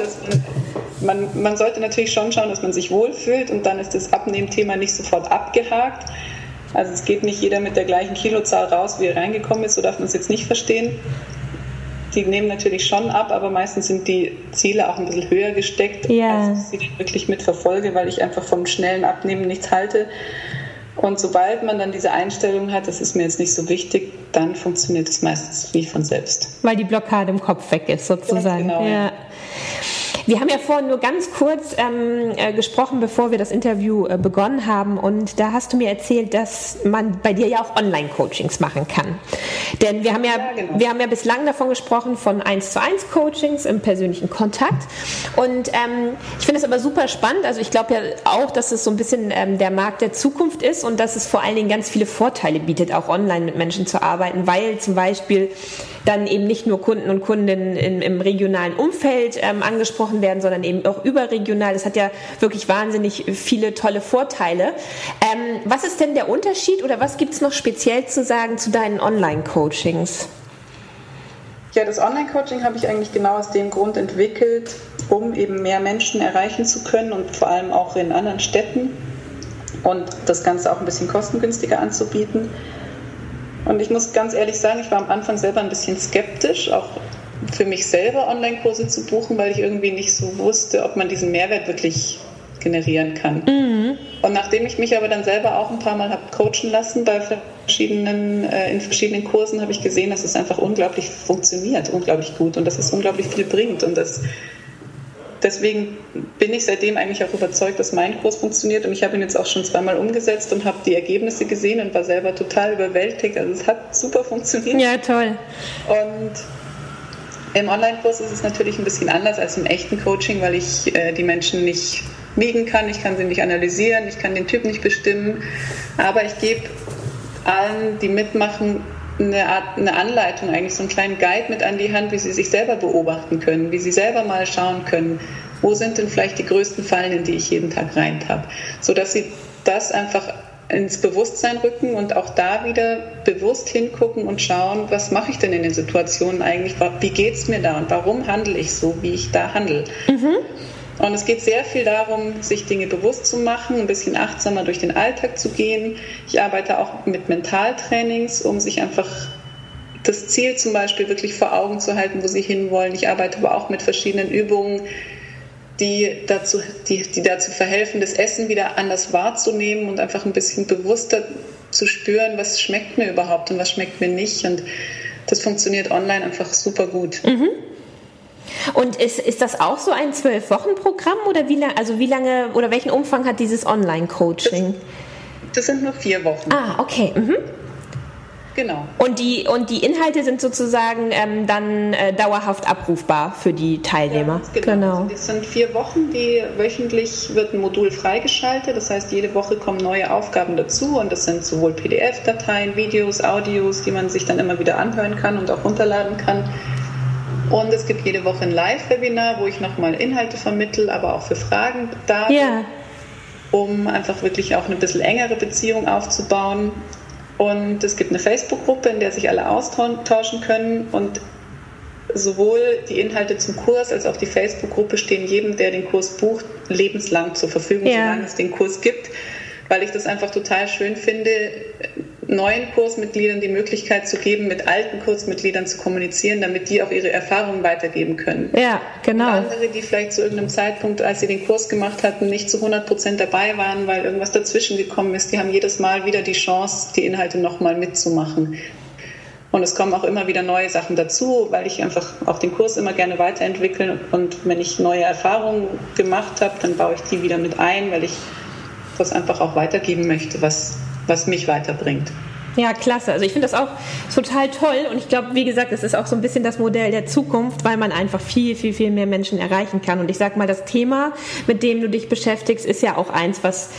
man, man sollte natürlich schon schauen, dass man sich wohlfühlt und dann ist das Abnehmthema nicht sofort abgehakt. Also es geht nicht jeder mit der gleichen Kilozahl raus, wie er reingekommen ist, so darf man es jetzt nicht verstehen. Die nehmen natürlich schon ab, aber meistens sind die Ziele auch ein bisschen höher gesteckt, ja. als ich sie wirklich mitverfolge, weil ich einfach vom schnellen Abnehmen nichts halte. Und sobald man dann diese Einstellung hat, das ist mir jetzt nicht so wichtig, dann funktioniert es meistens wie von selbst. Weil die Blockade im Kopf weg ist, sozusagen. Genau, ja. Wir haben ja vorhin nur ganz kurz ähm, äh, gesprochen, bevor wir das Interview äh, begonnen haben. Und da hast du mir erzählt, dass man bei dir ja auch Online-Coachings machen kann. Denn wir haben ja, ja genau. wir haben ja bislang davon gesprochen, von 1 zu 1 Coachings im persönlichen Kontakt. Und ähm, ich finde es aber super spannend. Also ich glaube ja auch, dass es so ein bisschen ähm, der Markt der Zukunft ist und dass es vor allen Dingen ganz viele Vorteile bietet, auch online mit Menschen zu arbeiten, weil zum Beispiel dann eben nicht nur Kunden und Kundinnen im, regionalen Umfeld ähm, angesprochen werden, sondern eben auch überregional. Das hat ja wirklich wahnsinnig viele tolle Vorteile. Ähm, was ist denn der Unterschied oder was gibt es noch speziell zu sagen zu deinen Online-Coachings? Ja, das Online-Coaching habe ich eigentlich genau aus dem Grund entwickelt, um eben mehr Menschen erreichen zu können und vor allem auch in anderen Städten und das Ganze auch ein bisschen kostengünstiger anzubieten. Und ich muss ganz ehrlich sagen, ich war am Anfang selber ein bisschen skeptisch, auch für mich selber Online-Kurse zu buchen, weil ich irgendwie nicht so wusste, ob man diesen Mehrwert wirklich generieren kann. Mhm. Und nachdem ich mich aber dann selber auch ein paar Mal habe coachen lassen bei verschiedenen, äh, in verschiedenen Kursen, habe ich gesehen, dass es einfach unglaublich funktioniert, unglaublich gut und dass es unglaublich viel bringt und das deswegen bin ich seitdem eigentlich auch überzeugt, dass mein Kurs funktioniert und ich habe ihn jetzt auch schon zweimal umgesetzt und habe die Ergebnisse gesehen und war selber total überwältigt. Also es hat super funktioniert. Ja, toll. Und im Online-Kurs ist es natürlich ein bisschen anders als im echten Coaching, weil ich äh, die Menschen nicht wiegen kann, ich kann sie nicht analysieren, ich kann den Typ nicht bestimmen, aber ich gebe allen, die mitmachen, eine Art, eine Anleitung, eigentlich so einen kleinen Guide mit an die Hand, wie sie sich selber beobachten können, wie sie selber mal schauen können, wo sind denn vielleicht die größten Fallen, in die ich jeden Tag reintappe, sodass sie das einfach ins Bewusstsein rücken und auch da wieder bewusst hingucken und schauen, was mache ich denn in den Situationen eigentlich, wie geht es mir da und warum handle ich so, wie ich da handle. Mhm. Und es geht sehr viel darum, sich Dinge bewusst zu machen, ein bisschen achtsamer durch den Alltag zu gehen. Ich arbeite auch mit Mentaltrainings, um sich einfach das Ziel zum Beispiel wirklich vor Augen zu halten, wo sie hinwollen. Ich arbeite aber auch mit verschiedenen Übungen, die dazu, die, die dazu verhelfen, das Essen wieder anders wahrzunehmen und einfach ein bisschen bewusster zu spüren, was schmeckt mir überhaupt und was schmeckt mir nicht. Und das funktioniert online einfach super gut. Mhm. Und ist, ist das auch so ein Zwölf-Wochen-Programm oder wie, also wie lange oder welchen Umfang hat dieses Online-Coaching? Das, das, sind nur vier Wochen. Ah, okay. Mhm. Genau. Und die, und die Inhalte sind sozusagen ähm, dann äh, dauerhaft abrufbar für die Teilnehmer. Ja, genau. genau. Das sind vier Wochen, die wöchentlich wird ein Modul freigeschaltet. Das heißt, jede Woche kommen neue Aufgaben dazu und das sind sowohl PDF-Dateien, Videos, Audios, die man sich dann immer wieder anhören kann und auch runterladen kann. Und es gibt jede Woche ein Live-Webinar, wo ich nochmal Inhalte vermittle, aber auch für Fragen da bin, ja. um einfach wirklich auch eine bisschen engere Beziehung aufzubauen. Und es gibt eine Facebook-Gruppe, in der sich alle austauschen können. Und sowohl die Inhalte zum Kurs als auch die Facebook-Gruppe stehen jedem, der den Kurs bucht, lebenslang zur Verfügung, ja. solange es den Kurs gibt, weil ich das einfach total schön finde, neuen Kursmitgliedern die Möglichkeit zu geben, mit alten Kursmitgliedern zu kommunizieren, damit die auch ihre Erfahrungen weitergeben können. Ja, genau. Und andere, die vielleicht zu irgendeinem Zeitpunkt, als sie den Kurs gemacht hatten, nicht zu 100 Prozent dabei waren, weil irgendwas dazwischen gekommen ist, die haben jedes Mal wieder die Chance, die Inhalte nochmal mitzumachen. Und es kommen auch immer wieder neue Sachen dazu, weil ich einfach auch den Kurs immer gerne weiterentwickle. Und wenn ich neue Erfahrungen gemacht habe, dann baue ich die wieder mit ein, weil ich das einfach auch weitergeben möchte, was was mich weiterbringt. Ja, klasse. Also ich finde das auch total toll und ich glaube, wie gesagt, es ist auch so ein bisschen das Modell der Zukunft, weil man einfach viel, viel, viel mehr Menschen erreichen kann. Und ich sag mal, das Thema, mit dem du dich beschäftigst, ist ja auch eins, was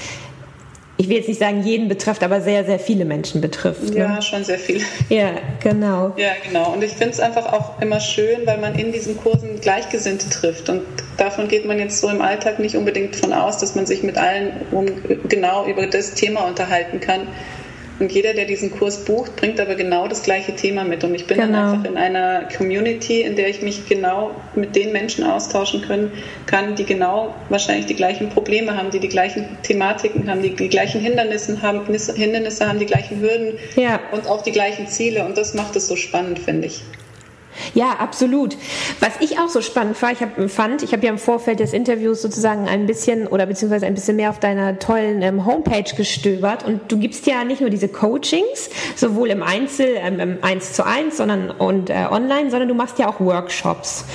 ich will jetzt nicht sagen jeden betrifft, aber sehr, sehr viele Menschen betrifft. Ne? Ja, schon sehr viele. Ja, genau. Ja, genau. Und ich finde es einfach auch immer schön, weil man in diesen Kursen Gleichgesinnte trifft. Und davon geht man jetzt so im Alltag nicht unbedingt von aus, dass man sich mit allen um, genau über das Thema unterhalten kann. Und jeder, der diesen Kurs bucht, bringt aber genau das gleiche Thema mit. Und ich bin genau. dann einfach in einer Community, in der ich mich genau mit den Menschen austauschen können, kann, die genau wahrscheinlich die gleichen Probleme haben, die die gleichen Thematiken haben, die die gleichen Hindernisse haben, Hindernisse haben, die gleichen Hürden ja. und auch die gleichen Ziele. Und das macht es so spannend, finde ich. Ja, absolut. Was ich auch so spannend war, ich hab, fand, ich habe ja im Vorfeld des Interviews sozusagen ein bisschen oder beziehungsweise ein bisschen mehr auf deiner tollen ähm, Homepage gestöbert und du gibst ja nicht nur diese Coachings, sowohl im Einzel, ähm, im 1 zu 1 sondern, und äh, online, sondern du machst ja auch Workshops.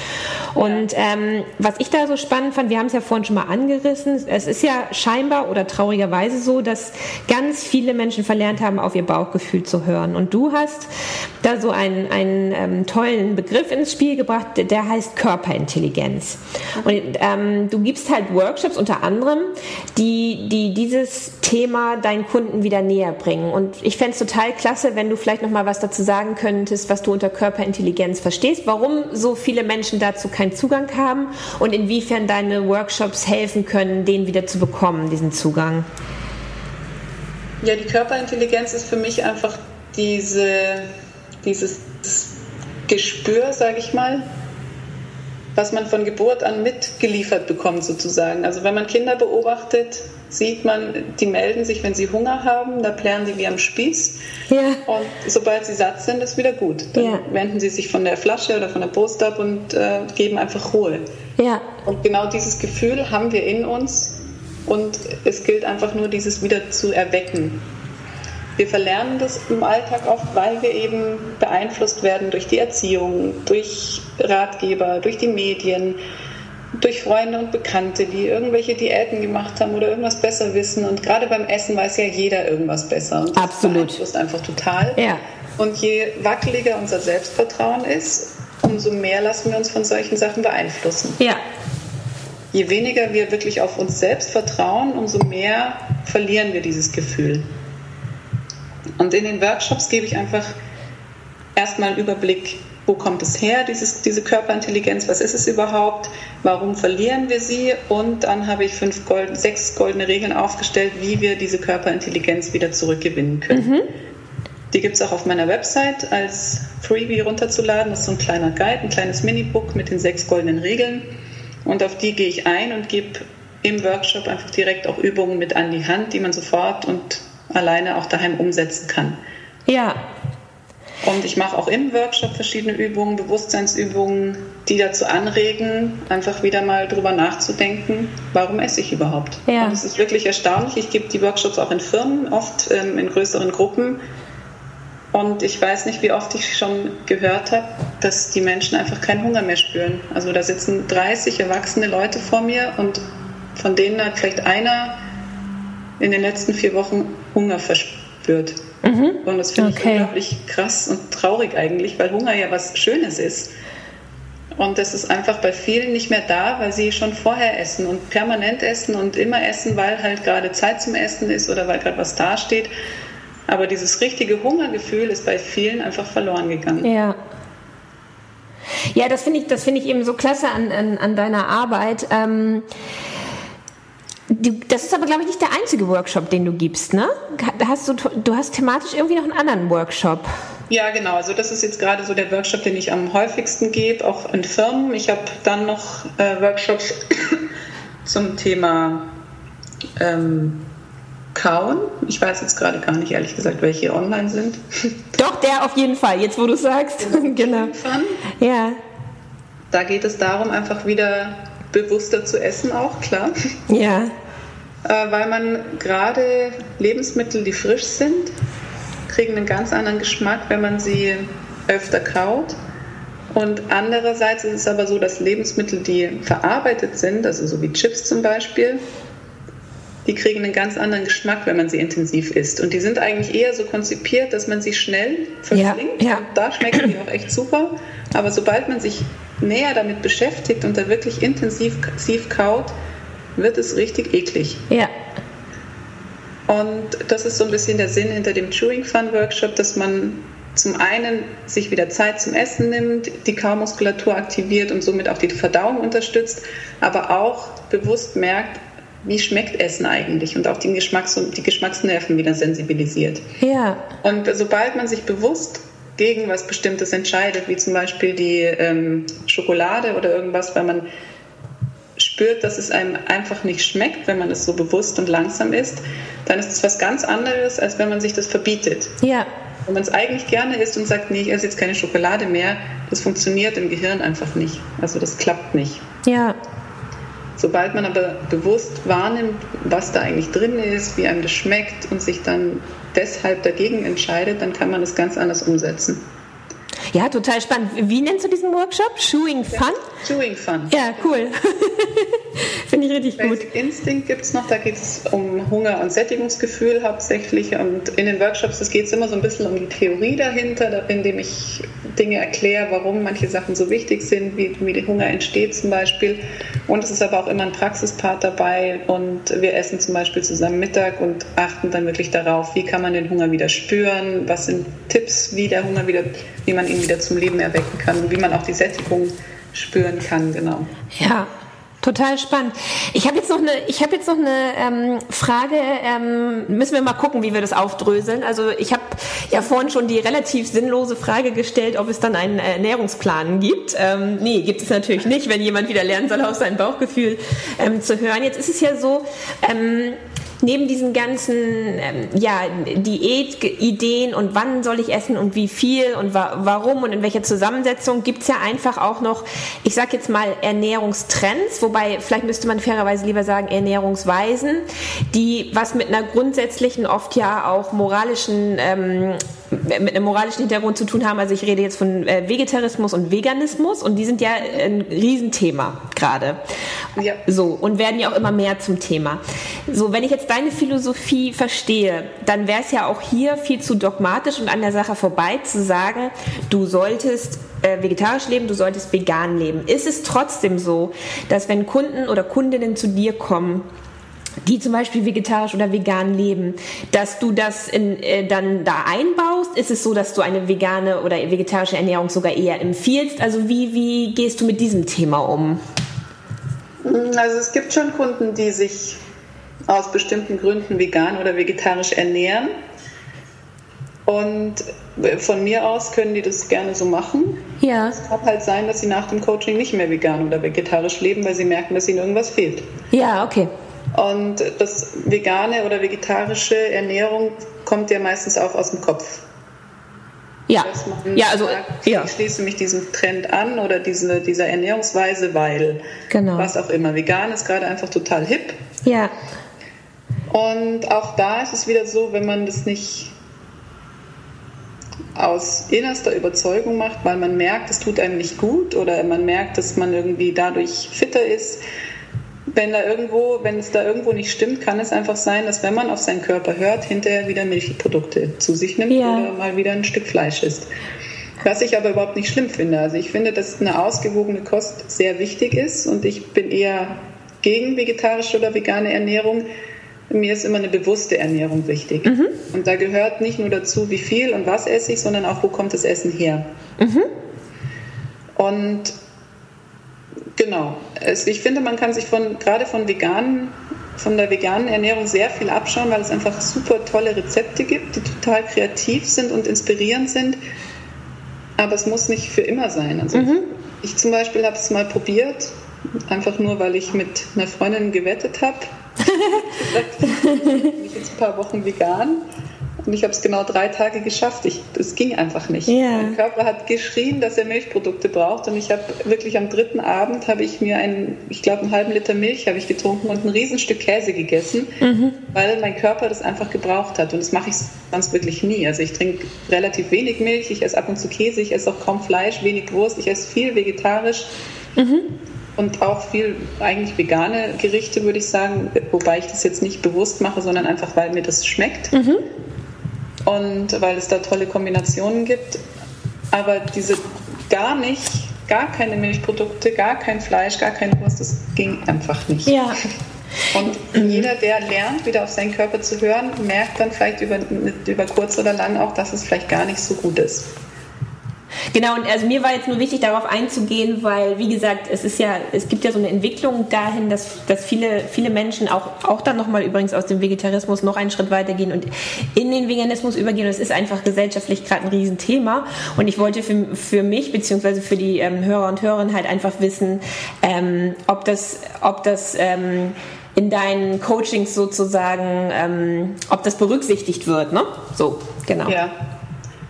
Und ähm, was ich da so spannend fand, wir haben es ja vorhin schon mal angerissen, es ist ja scheinbar oder traurigerweise so, dass ganz viele Menschen verlernt haben, auf ihr Bauchgefühl zu hören. Und du hast da so einen, einen ähm, tollen Begriff ins Spiel gebracht, der heißt Körperintelligenz. Und ähm, du gibst halt Workshops unter anderem, die, die dieses Thema deinen Kunden wieder näher bringen. Und ich fände es total klasse, wenn du vielleicht noch mal was dazu sagen könntest, was du unter Körperintelligenz verstehst, warum so viele Menschen dazu keinen Zugang haben und inwiefern deine Workshops helfen können, den wieder zu bekommen, diesen Zugang. Ja, die Körperintelligenz ist für mich einfach diese, dieses Gespür, sage ich mal, was man von Geburt an mitgeliefert bekommt sozusagen. Also wenn man Kinder beobachtet, sieht man, die melden sich, wenn sie Hunger haben, da plären die wie am Spieß. Ja. Und sobald sie satt sind, ist wieder gut. Dann ja. wenden sie sich von der Flasche oder von der Brust ab und äh, geben einfach Ruhe. Ja. Und genau dieses Gefühl haben wir in uns und es gilt einfach nur, dieses wieder zu erwecken. Wir verlernen das im Alltag oft, weil wir eben beeinflusst werden durch die Erziehung, durch Ratgeber, durch die Medien, durch Freunde und Bekannte, die irgendwelche Diäten gemacht haben oder irgendwas besser wissen. Und gerade beim Essen weiß ja jeder irgendwas besser. Und das Absolut. beeinflusst einfach total. Ja. Und je wackeliger unser Selbstvertrauen ist, umso mehr lassen wir uns von solchen Sachen beeinflussen. Ja. Je weniger wir wirklich auf uns selbst vertrauen, umso mehr verlieren wir dieses Gefühl. Und in den Workshops gebe ich einfach erstmal einen Überblick, wo kommt es her, dieses, diese Körperintelligenz, was ist es überhaupt, warum verlieren wir sie und dann habe ich fünf Gold, sechs goldene Regeln aufgestellt, wie wir diese Körperintelligenz wieder zurückgewinnen können. Mhm. Die gibt es auch auf meiner Website als Freebie runterzuladen. Das ist so ein kleiner Guide, ein kleines Minibook mit den sechs goldenen Regeln. Und auf die gehe ich ein und gebe im Workshop einfach direkt auch Übungen mit an die Hand, die man sofort und alleine auch daheim umsetzen kann. Ja. Und ich mache auch im Workshop verschiedene Übungen, Bewusstseinsübungen, die dazu anregen, einfach wieder mal drüber nachzudenken, warum esse ich überhaupt. Ja. Und es ist wirklich erstaunlich. Ich gebe die Workshops auch in Firmen, oft ähm, in größeren Gruppen. Und ich weiß nicht, wie oft ich schon gehört habe, dass die Menschen einfach keinen Hunger mehr spüren. Also da sitzen 30 erwachsene Leute vor mir und von denen hat vielleicht einer in den letzten vier Wochen Hunger verspürt. Mhm. Und das finde okay. ich unglaublich krass und traurig eigentlich, weil Hunger ja was Schönes ist. Und das ist einfach bei vielen nicht mehr da, weil sie schon vorher essen und permanent essen und immer essen, weil halt gerade Zeit zum Essen ist oder weil gerade was dasteht. Aber dieses richtige Hungergefühl ist bei vielen einfach verloren gegangen. Ja. Ja, das finde ich, das ich eben so klasse an, an, an deiner Arbeit. Ähm, das ist aber, glaube ich, nicht der einzige Workshop, den du gibst, ne? Hast du, du hast thematisch irgendwie noch einen anderen Workshop. Ja, genau. Also das ist jetzt gerade so der Workshop, den ich am häufigsten gebe, auch in Firmen. Ich habe dann noch äh, Workshops zum Thema ähm, Kauen. Ich weiß jetzt gerade gar nicht, ehrlich gesagt, welche online sind. Doch, der auf jeden Fall, jetzt wo du sagst. genau. Ja. Da geht es darum, einfach wieder bewusster zu essen auch, klar. Ja. Äh, weil man gerade Lebensmittel, die frisch sind, kriegen einen ganz anderen Geschmack, wenn man sie öfter kaut. Und andererseits ist es aber so, dass Lebensmittel, die verarbeitet sind, also so wie Chips zum Beispiel, die kriegen einen ganz anderen Geschmack, wenn man sie intensiv isst. Und die sind eigentlich eher so konzipiert, dass man sie schnell verschlingt. Ja, ja. Da schmecken die auch echt super. Aber sobald man sich näher damit beschäftigt und da wirklich intensiv kaut, wird es richtig eklig. Ja. Und das ist so ein bisschen der Sinn hinter dem Chewing Fun Workshop, dass man zum einen sich wieder Zeit zum Essen nimmt, die Kaumuskulatur aktiviert und somit auch die Verdauung unterstützt, aber auch bewusst merkt, wie schmeckt Essen eigentlich und auch die, Geschmacks die Geschmacksnerven wieder sensibilisiert. Ja. Und sobald man sich bewusst gegen was Bestimmtes entscheidet, wie zum Beispiel die ähm, Schokolade oder irgendwas, weil man spürt, dass es einem einfach nicht schmeckt, wenn man es so bewusst und langsam isst, dann ist es was ganz anderes, als wenn man sich das verbietet. Ja. Wenn man es eigentlich gerne isst und sagt, nee, ich esse jetzt keine Schokolade mehr, das funktioniert im Gehirn einfach nicht. Also das klappt nicht. Ja. Sobald man aber bewusst wahrnimmt, was da eigentlich drin ist, wie einem das schmeckt und sich dann deshalb dagegen entscheidet, dann kann man das ganz anders umsetzen. Ja, total spannend. Wie nennst du diesen Workshop? Chewing Fun? Chewing Fun. Ja, cool. Finde ich richtig Basic gut. Instinct gibt es noch, da geht es um Hunger und Sättigungsgefühl hauptsächlich. Und in den Workshops geht es immer so ein bisschen um die Theorie dahinter, indem ich Dinge erkläre, warum manche Sachen so wichtig sind, wie, wie der Hunger entsteht zum Beispiel. Und es ist aber auch immer ein Praxispart dabei und wir essen zum Beispiel zusammen Mittag und achten dann wirklich darauf, wie kann man den Hunger wieder spüren, was sind Tipps, wie der Hunger wieder, wie man ihn wieder zum Leben erwecken kann und wie man auch die Sättigung spüren kann, genau. Ja, Total spannend. Ich habe jetzt noch eine, ich habe jetzt noch eine ähm, Frage. Ähm, müssen wir mal gucken, wie wir das aufdröseln. Also ich habe ja vorhin schon die relativ sinnlose Frage gestellt, ob es dann einen Ernährungsplan gibt. Ähm, nee, gibt es natürlich nicht, wenn jemand wieder lernen soll, auf sein Bauchgefühl ähm, zu hören. Jetzt ist es ja so. Ähm, neben diesen ganzen ähm, ja, Diätideen und wann soll ich essen und wie viel und wa warum und in welcher Zusammensetzung gibt es ja einfach auch noch, ich sag jetzt mal Ernährungstrends, wobei vielleicht müsste man fairerweise lieber sagen Ernährungsweisen, die was mit einer grundsätzlichen, oft ja auch moralischen ähm, mit einem moralischen Hintergrund zu tun haben. Also ich rede jetzt von äh, Vegetarismus und Veganismus und die sind ja ein Riesenthema gerade. Ja. So und werden ja auch immer mehr zum Thema. So, wenn ich jetzt deine Philosophie verstehe, dann wäre es ja auch hier viel zu dogmatisch und an der Sache vorbei zu sagen, du solltest äh, vegetarisch leben, du solltest vegan leben. Ist es trotzdem so, dass wenn Kunden oder Kundinnen zu dir kommen die zum Beispiel vegetarisch oder vegan leben, dass du das in, äh, dann da einbaust? Ist es so, dass du eine vegane oder vegetarische Ernährung sogar eher empfiehlst? Also wie, wie gehst du mit diesem Thema um? Also es gibt schon Kunden, die sich aus bestimmten Gründen vegan oder vegetarisch ernähren. Und von mir aus können die das gerne so machen. Ja. Es kann halt sein, dass sie nach dem Coaching nicht mehr vegan oder vegetarisch leben, weil sie merken, dass ihnen irgendwas fehlt. Ja, okay. Und das vegane oder vegetarische Ernährung kommt ja meistens auch aus dem Kopf. Ja. Ja, also sagt, ja. ich schließe mich diesem Trend an oder diese, dieser Ernährungsweise, weil Genau. was auch immer. Vegan ist gerade einfach total hip. Ja. Und auch da ist es wieder so, wenn man das nicht aus innerster Überzeugung macht, weil man merkt, es tut einem nicht gut oder man merkt, dass man irgendwie dadurch fitter ist. Wenn da irgendwo, wenn es da irgendwo nicht stimmt, kann es einfach sein, dass wenn man auf seinen Körper hört, hinterher wieder Milchprodukte zu sich nimmt Ja. oder mal wieder ein Stück Fleisch isst. Was ich aber überhaupt nicht schlimm finde. Also ich finde, dass eine ausgewogene Kost sehr wichtig ist und ich bin eher gegen vegetarische oder vegane Ernährung. Mir ist immer eine bewusste Ernährung wichtig. Und da gehört nicht nur dazu, wie viel und was esse ich, sondern auch, wo kommt das Essen her. Und genau, es, ich finde, man kann sich von gerade von veganen, von der veganen Ernährung sehr viel abschauen, weil es einfach super tolle Rezepte gibt, die total kreativ sind und inspirierend sind. Aber es muss nicht für immer sein. Also ich zum Beispiel habe es mal probiert, einfach nur, weil ich mit einer Freundin gewettet habe. ich bin jetzt ein paar Wochen vegan und ich habe es genau drei Tage geschafft. Ich, es ging einfach nicht. Ja. Mein Körper hat geschrien, dass er Milchprodukte braucht. Und ich habe wirklich am dritten Abend habe ich mir einen, ich glaube einen halben Liter Milch habe ich getrunken und ein Riesenstück Käse gegessen, weil mein Körper das einfach gebraucht hat. Und das mache ich sonst wirklich nie. Also ich trinke relativ wenig Milch, ich esse ab und zu Käse, ich esse auch kaum Fleisch, wenig Wurst, ich esse viel vegetarisch. Und auch viel eigentlich vegane Gerichte, würde ich sagen, wobei ich das jetzt nicht bewusst mache, sondern einfach, weil mir das schmeckt und weil es da tolle Kombinationen gibt. Aber diese gar nicht, gar keine Milchprodukte, gar kein Fleisch, gar keine Wurst, das ging einfach nicht. Ja. Und jeder, der lernt, wieder auf seinen Körper zu hören, merkt dann vielleicht über, über kurz oder lang auch, dass es vielleicht gar nicht so gut ist. Genau, und also mir war jetzt nur wichtig, darauf einzugehen, weil, wie gesagt, es ist ja, es gibt ja so eine Entwicklung dahin, dass, dass viele, viele Menschen auch, auch dann nochmal übrigens aus dem Vegetarismus noch einen Schritt weitergehen und in den Veganismus übergehen. Und es ist einfach gesellschaftlich gerade ein Riesenthema. Und ich wollte für, für mich, beziehungsweise für die ähm, Hörer und Hörerinnen halt einfach wissen, ähm, ob das, ob das, ähm, in deinen Coachings sozusagen, ähm, ob das berücksichtigt wird, ne? So, genau. Ja.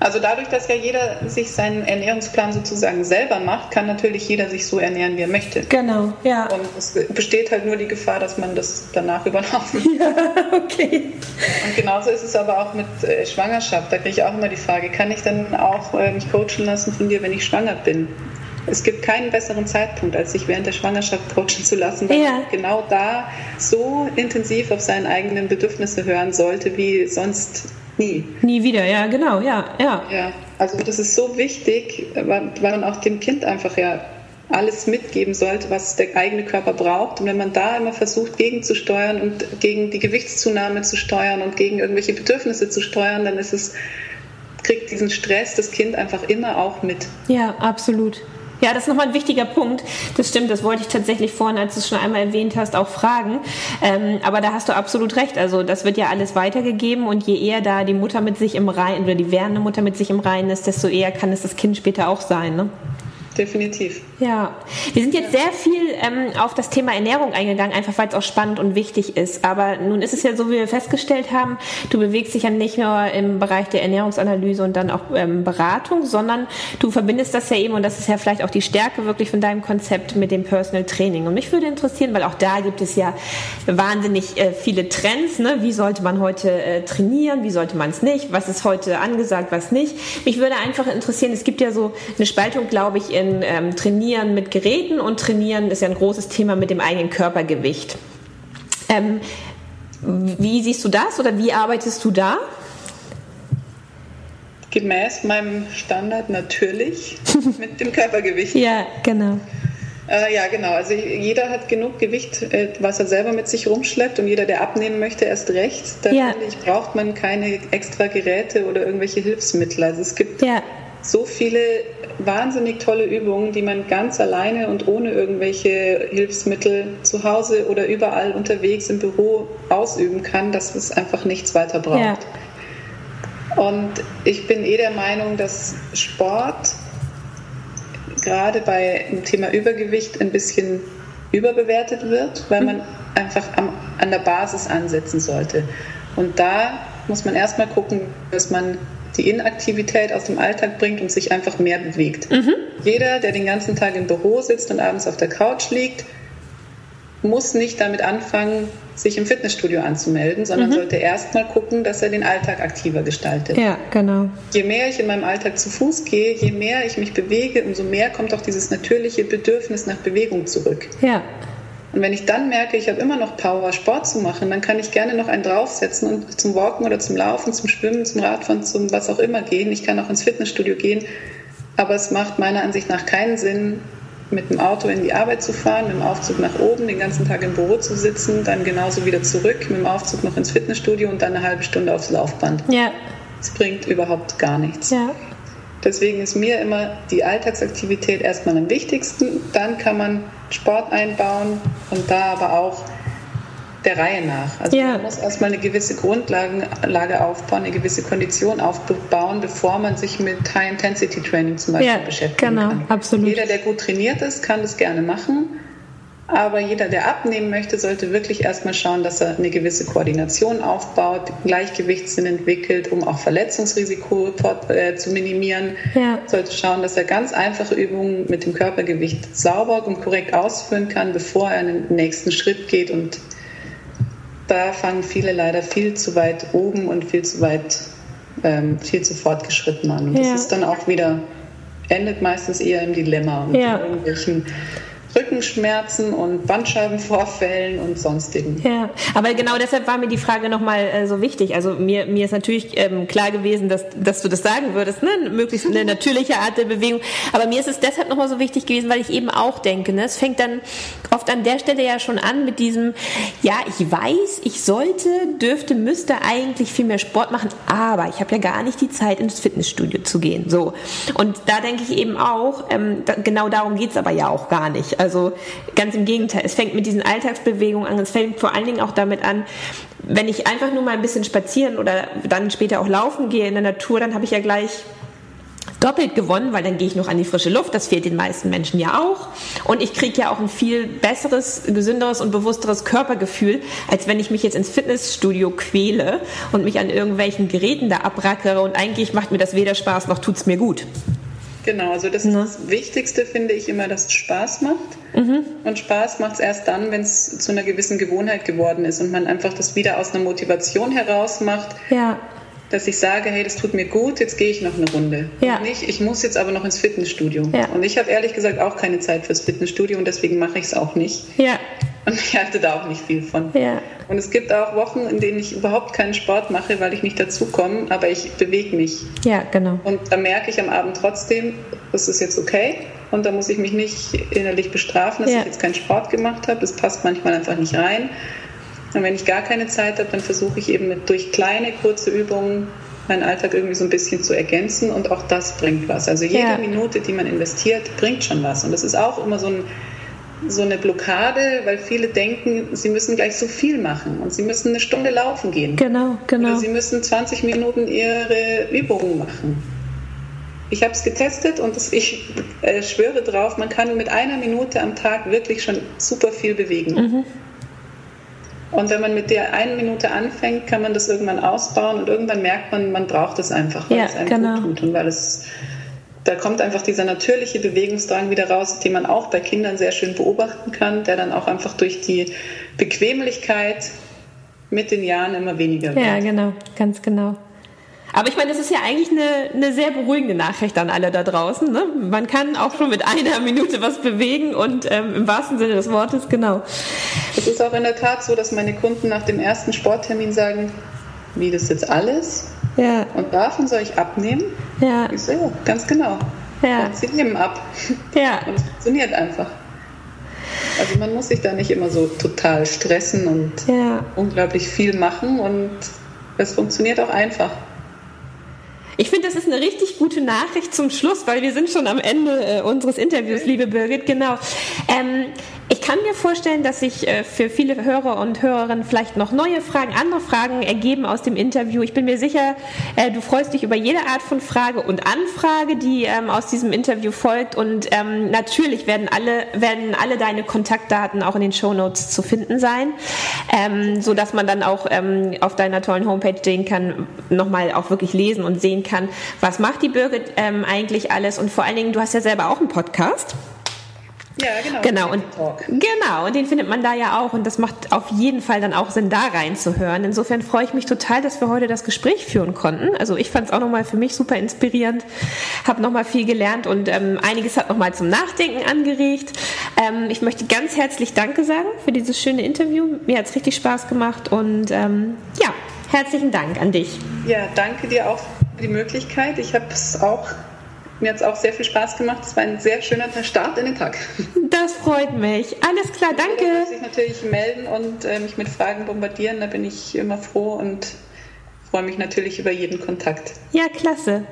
Also dadurch, dass ja jeder sich seinen Ernährungsplan sozusagen selber macht, kann natürlich jeder sich so ernähren, wie er möchte. Genau, ja. Und es besteht halt nur die Gefahr, dass man das danach überlaufen. Ja, okay. Und genauso ist es aber auch mit äh, Schwangerschaft. Da kriege ich auch immer die Frage, kann ich dann auch äh, mich coachen lassen von dir, wenn ich schwanger bin? Es gibt keinen besseren Zeitpunkt, als sich während der Schwangerschaft coachen zu lassen, weil Ja. man genau da so intensiv auf seine eigenen Bedürfnisse hören sollte, wie sonst nie. Nie wieder, ja, genau, ja, ja. Ja, also das ist so wichtig, weil, man auch dem Kind einfach ja alles mitgeben sollte, was der eigene Körper braucht. Und wenn man da immer versucht, gegenzusteuern und gegen die Gewichtszunahme zu steuern und gegen irgendwelche Bedürfnisse zu steuern, dann ist es, kriegt diesen Stress das Kind einfach immer auch mit. Ja, absolut. Ja, das ist nochmal ein wichtiger Punkt. Das stimmt, das wollte ich tatsächlich vorhin, als du es schon einmal erwähnt hast, auch fragen. Ähm, aber da hast du absolut recht. Also das wird ja alles weitergegeben und je eher da die Mutter mit sich im Reinen oder die werdende Mutter mit sich im Reinen ist, desto eher kann es das Kind später auch sein. Ne? Definitiv. Ja, wir sind jetzt sehr viel ähm, auf das Thema Ernährung eingegangen, einfach weil es auch spannend und wichtig ist. Aber nun ist es ja so, wie wir festgestellt haben, du bewegst dich ja nicht nur im Bereich der Ernährungsanalyse und dann auch ähm, Beratung, sondern du verbindest das ja eben, und das ist ja vielleicht auch die Stärke wirklich von deinem Konzept mit dem Personal Training. Und mich würde interessieren, weil auch da gibt es ja wahnsinnig äh, viele Trends. Ne? Wie sollte man heute äh, trainieren? Wie sollte man es nicht? Was ist heute angesagt, was nicht? Mich würde einfach interessieren, es gibt ja so eine Spaltung, glaube ich, in ähm, Trainieren mit Geräten und Trainieren ist ja ein großes Thema mit dem eigenen Körpergewicht. Ähm, wie siehst du das oder wie arbeitest du da? Gemäß meinem Standard natürlich mit dem Körpergewicht. Ja, genau. Äh, ja, genau. Also jeder hat genug Gewicht, äh, was er selber mit sich rumschleppt und jeder, der abnehmen möchte, erst recht. Da Ja. finde ich, braucht man keine extra Geräte oder irgendwelche Hilfsmittel. Also es gibt Ja, so viele wahnsinnig tolle Übungen, die man ganz alleine und ohne irgendwelche Hilfsmittel zu Hause oder überall unterwegs im Büro ausüben kann, dass es einfach nichts weiter braucht. Ja. Und ich bin eh der Meinung, dass Sport gerade bei dem Thema Übergewicht ein bisschen überbewertet wird, weil man einfach am, an der Basis ansetzen sollte. Und da muss man erstmal gucken, dass man die Inaktivität aus dem Alltag bringt und sich einfach mehr bewegt. Jeder, der den ganzen Tag im Büro sitzt und abends auf der Couch liegt, muss nicht damit anfangen, sich im Fitnessstudio anzumelden, sondern sollte erstmal gucken, dass er den Alltag aktiver gestaltet. ja, genau. Je mehr ich in meinem Alltag zu Fuß gehe, je mehr ich mich bewege, umso mehr kommt auch dieses natürliche Bedürfnis nach Bewegung zurück. Ja, Und wenn ich dann merke, ich habe immer noch Power, Sport zu machen, dann kann ich gerne noch einen draufsetzen und zum Walken oder zum Laufen, zum Schwimmen, zum Radfahren, zum was auch immer gehen. Ich kann auch ins Fitnessstudio gehen. Aber es macht meiner Ansicht nach keinen Sinn, mit dem Auto in die Arbeit zu fahren, mit dem Aufzug nach oben, den ganzen Tag im Büro zu sitzen, dann genauso wieder zurück, mit dem Aufzug noch ins Fitnessstudio und dann eine halbe Stunde aufs Laufband. ja, Es bringt überhaupt gar nichts. ja. Deswegen ist mir immer die Alltagsaktivität erstmal am wichtigsten. Dann kann man Sport einbauen und da aber auch der Reihe nach. Also Ja. man muss erstmal eine gewisse Grundlage Lage aufbauen, eine gewisse Kondition aufbauen, bevor man sich mit High-Intensity-Training zum Beispiel Ja, beschäftigen genau, kann. absolut. Jeder, der gut trainiert ist, kann das gerne machen. Aber jeder, der abnehmen möchte, sollte wirklich erstmal schauen, dass er eine gewisse Koordination aufbaut, Gleichgewichtssinn entwickelt, um auch Verletzungsrisiko äh, zu minimieren. Ja. Sollte schauen, dass er ganz einfache Übungen mit dem Körpergewicht sauber und korrekt ausführen kann, bevor er in den nächsten Schritt geht. Und da fangen viele leider viel zu weit oben und viel zu weit, ähm, viel zu fortgeschritten an. Und Ja. das ist dann auch wieder, endet meistens eher im Dilemma und Ja. in irgendwelchen Rückenschmerzen und Bandscheibenvorfällen und sonstigen. Ja, aber genau deshalb war mir die Frage nochmal äh, so wichtig. Also mir, mir ist natürlich ähm, klar gewesen, dass, dass du das sagen würdest, ne? möglichst eine natürliche Art der Bewegung. Aber mir ist es deshalb nochmal so wichtig gewesen, weil ich eben auch denke, ne? es fängt dann oft an der Stelle ja schon an mit diesem, ja, ich weiß, ich sollte, dürfte, müsste eigentlich viel mehr Sport machen, aber ich habe ja gar nicht die Zeit, ins Fitnessstudio zu gehen. So. Und da denke ich eben auch, ähm, da, genau darum geht's aber ja auch gar nicht. Also ganz im Gegenteil, es fängt mit diesen Alltagsbewegungen an, es fängt vor allen Dingen auch damit an, wenn ich einfach nur mal ein bisschen spazieren oder dann später auch laufen gehe in der Natur, dann habe ich ja gleich doppelt gewonnen, weil dann gehe ich noch an die frische Luft. Das fehlt den meisten Menschen ja auch. Und ich kriege ja auch ein viel besseres, gesünderes und bewussteres Körpergefühl, als wenn ich mich jetzt ins Fitnessstudio quäle und mich an irgendwelchen Geräten da abrackere. Und eigentlich macht mir das weder Spaß noch tut es mir gut. Genau, also das ist ne? das Wichtigste, finde ich immer, dass es Spaß macht. Mhm. Und Spaß macht es erst dann, wenn es zu einer gewissen Gewohnheit geworden ist und man einfach das wieder aus einer Motivation heraus macht. Ja dass ich sage, hey, das tut mir gut, jetzt gehe ich noch eine Runde. Ja. Und nicht, ich muss jetzt aber noch ins Fitnessstudio. Ja. Und ich habe ehrlich gesagt auch keine Zeit fürs Fitnessstudio und deswegen mache ich es auch nicht. Ja. Und ich halte da auch nicht viel von. Ja. Und es gibt auch Wochen, in denen ich überhaupt keinen Sport mache, weil ich nicht dazu komme, aber ich bewege mich. Ja, genau. Und da merke ich am Abend trotzdem, das ist jetzt okay. Und da muss ich mich nicht innerlich bestrafen, dass ja. ich jetzt keinen Sport gemacht habe. Das passt manchmal einfach nicht rein. Und wenn ich gar keine Zeit habe, dann versuche ich eben mit, durch kleine, kurze Übungen meinen Alltag irgendwie so ein bisschen zu ergänzen und auch das bringt was. Also jede ja. Minute, die man investiert, bringt schon was. Und das ist auch immer so, ein, so eine Blockade, weil viele denken, sie müssen gleich so viel machen und sie müssen eine Stunde laufen gehen. Genau, genau. Oder sie müssen 20 Minuten ihre Übungen machen. Ich habe es getestet und das, ich äh, schwöre drauf, man kann mit einer Minute am Tag wirklich schon super viel bewegen. Mhm. Und wenn man mit der einen Minute anfängt, kann man das irgendwann ausbauen und irgendwann merkt man, man braucht es einfach, weil ja, es einem genau. gut tut und weil es da kommt einfach dieser natürliche Bewegungsdrang wieder raus, den man auch bei Kindern sehr schön beobachten kann, der dann auch einfach durch die Bequemlichkeit mit den Jahren immer weniger wird. Ja, genau, ganz genau. Aber ich meine, das ist ja eigentlich eine, eine sehr beruhigende Nachricht an alle da draußen. Ne? Man kann auch schon mit einer Minute was bewegen und ähm, im wahrsten Sinne des Wortes, genau. Es ist auch in der Tat so, dass meine Kunden nach dem ersten Sporttermin sagen, wie das jetzt alles? Ja. Und davon soll ich abnehmen? Ja. Ich so, ja, ganz genau. Ja. Und sie nehmen ab. Ja. Und es funktioniert einfach. Also man muss sich da nicht immer so total stressen und ja. unglaublich viel machen und es funktioniert auch einfach. Ich finde, das ist eine richtig gute Nachricht zum Schluss, weil wir sind schon am Ende äh, unseres Interviews, liebe Birgit. Genau. Ähm, ich kann mir vorstellen, dass sich äh, für viele Hörer und Hörerinnen vielleicht noch neue Fragen, andere Fragen ergeben aus dem Interview. Ich bin mir sicher, äh, du freust dich über jede Art von Frage und Anfrage, die ähm, aus diesem Interview folgt. Und ähm, natürlich werden alle, werden alle deine Kontaktdaten auch in den Show Notes zu finden sein, ähm, so dass man dann auch auf deiner tollen Homepage sehen kann, nochmal auch wirklich lesen und sehen kann, was macht die Birgit eigentlich alles. Und vor allen Dingen, du hast ja selber auch einen Podcast. Ja, genau. Genau und, genau, und den findet man da ja auch. Und das macht auf jeden Fall dann auch Sinn, da reinzuhören. Insofern freue ich mich total, dass wir heute das Gespräch führen konnten. Also ich fand es auch nochmal für mich super inspirierend, habe nochmal viel gelernt und ähm, einiges hat nochmal zum Nachdenken angeregt. Ähm, ich möchte ganz herzlich Danke sagen für dieses schöne Interview. Mir hat es richtig Spaß gemacht und ähm, ja, herzlichen Dank an dich. Ja, danke dir auch für die Möglichkeit. Ich habe es auch mir hat es auch sehr viel Spaß gemacht. Es war ein sehr schöner Start in den Tag. Das freut mich. Alles klar, danke. Ich sich natürlich melden und äh, mich mit Fragen bombardieren. Da bin ich immer froh und freue mich natürlich über jeden Kontakt. Ja, klasse.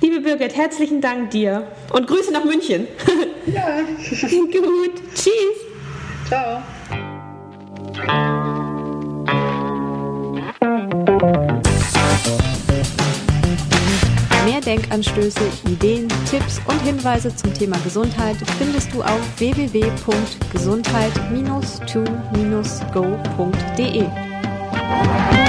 Liebe Birgit, herzlichen Dank dir und Grüße nach München. Ja. Gut. Tschüss. Ciao. Denkanstöße, Ideen, Tipps und Hinweise zum Thema Gesundheit findest du auf www.gesundheit-to-go.de.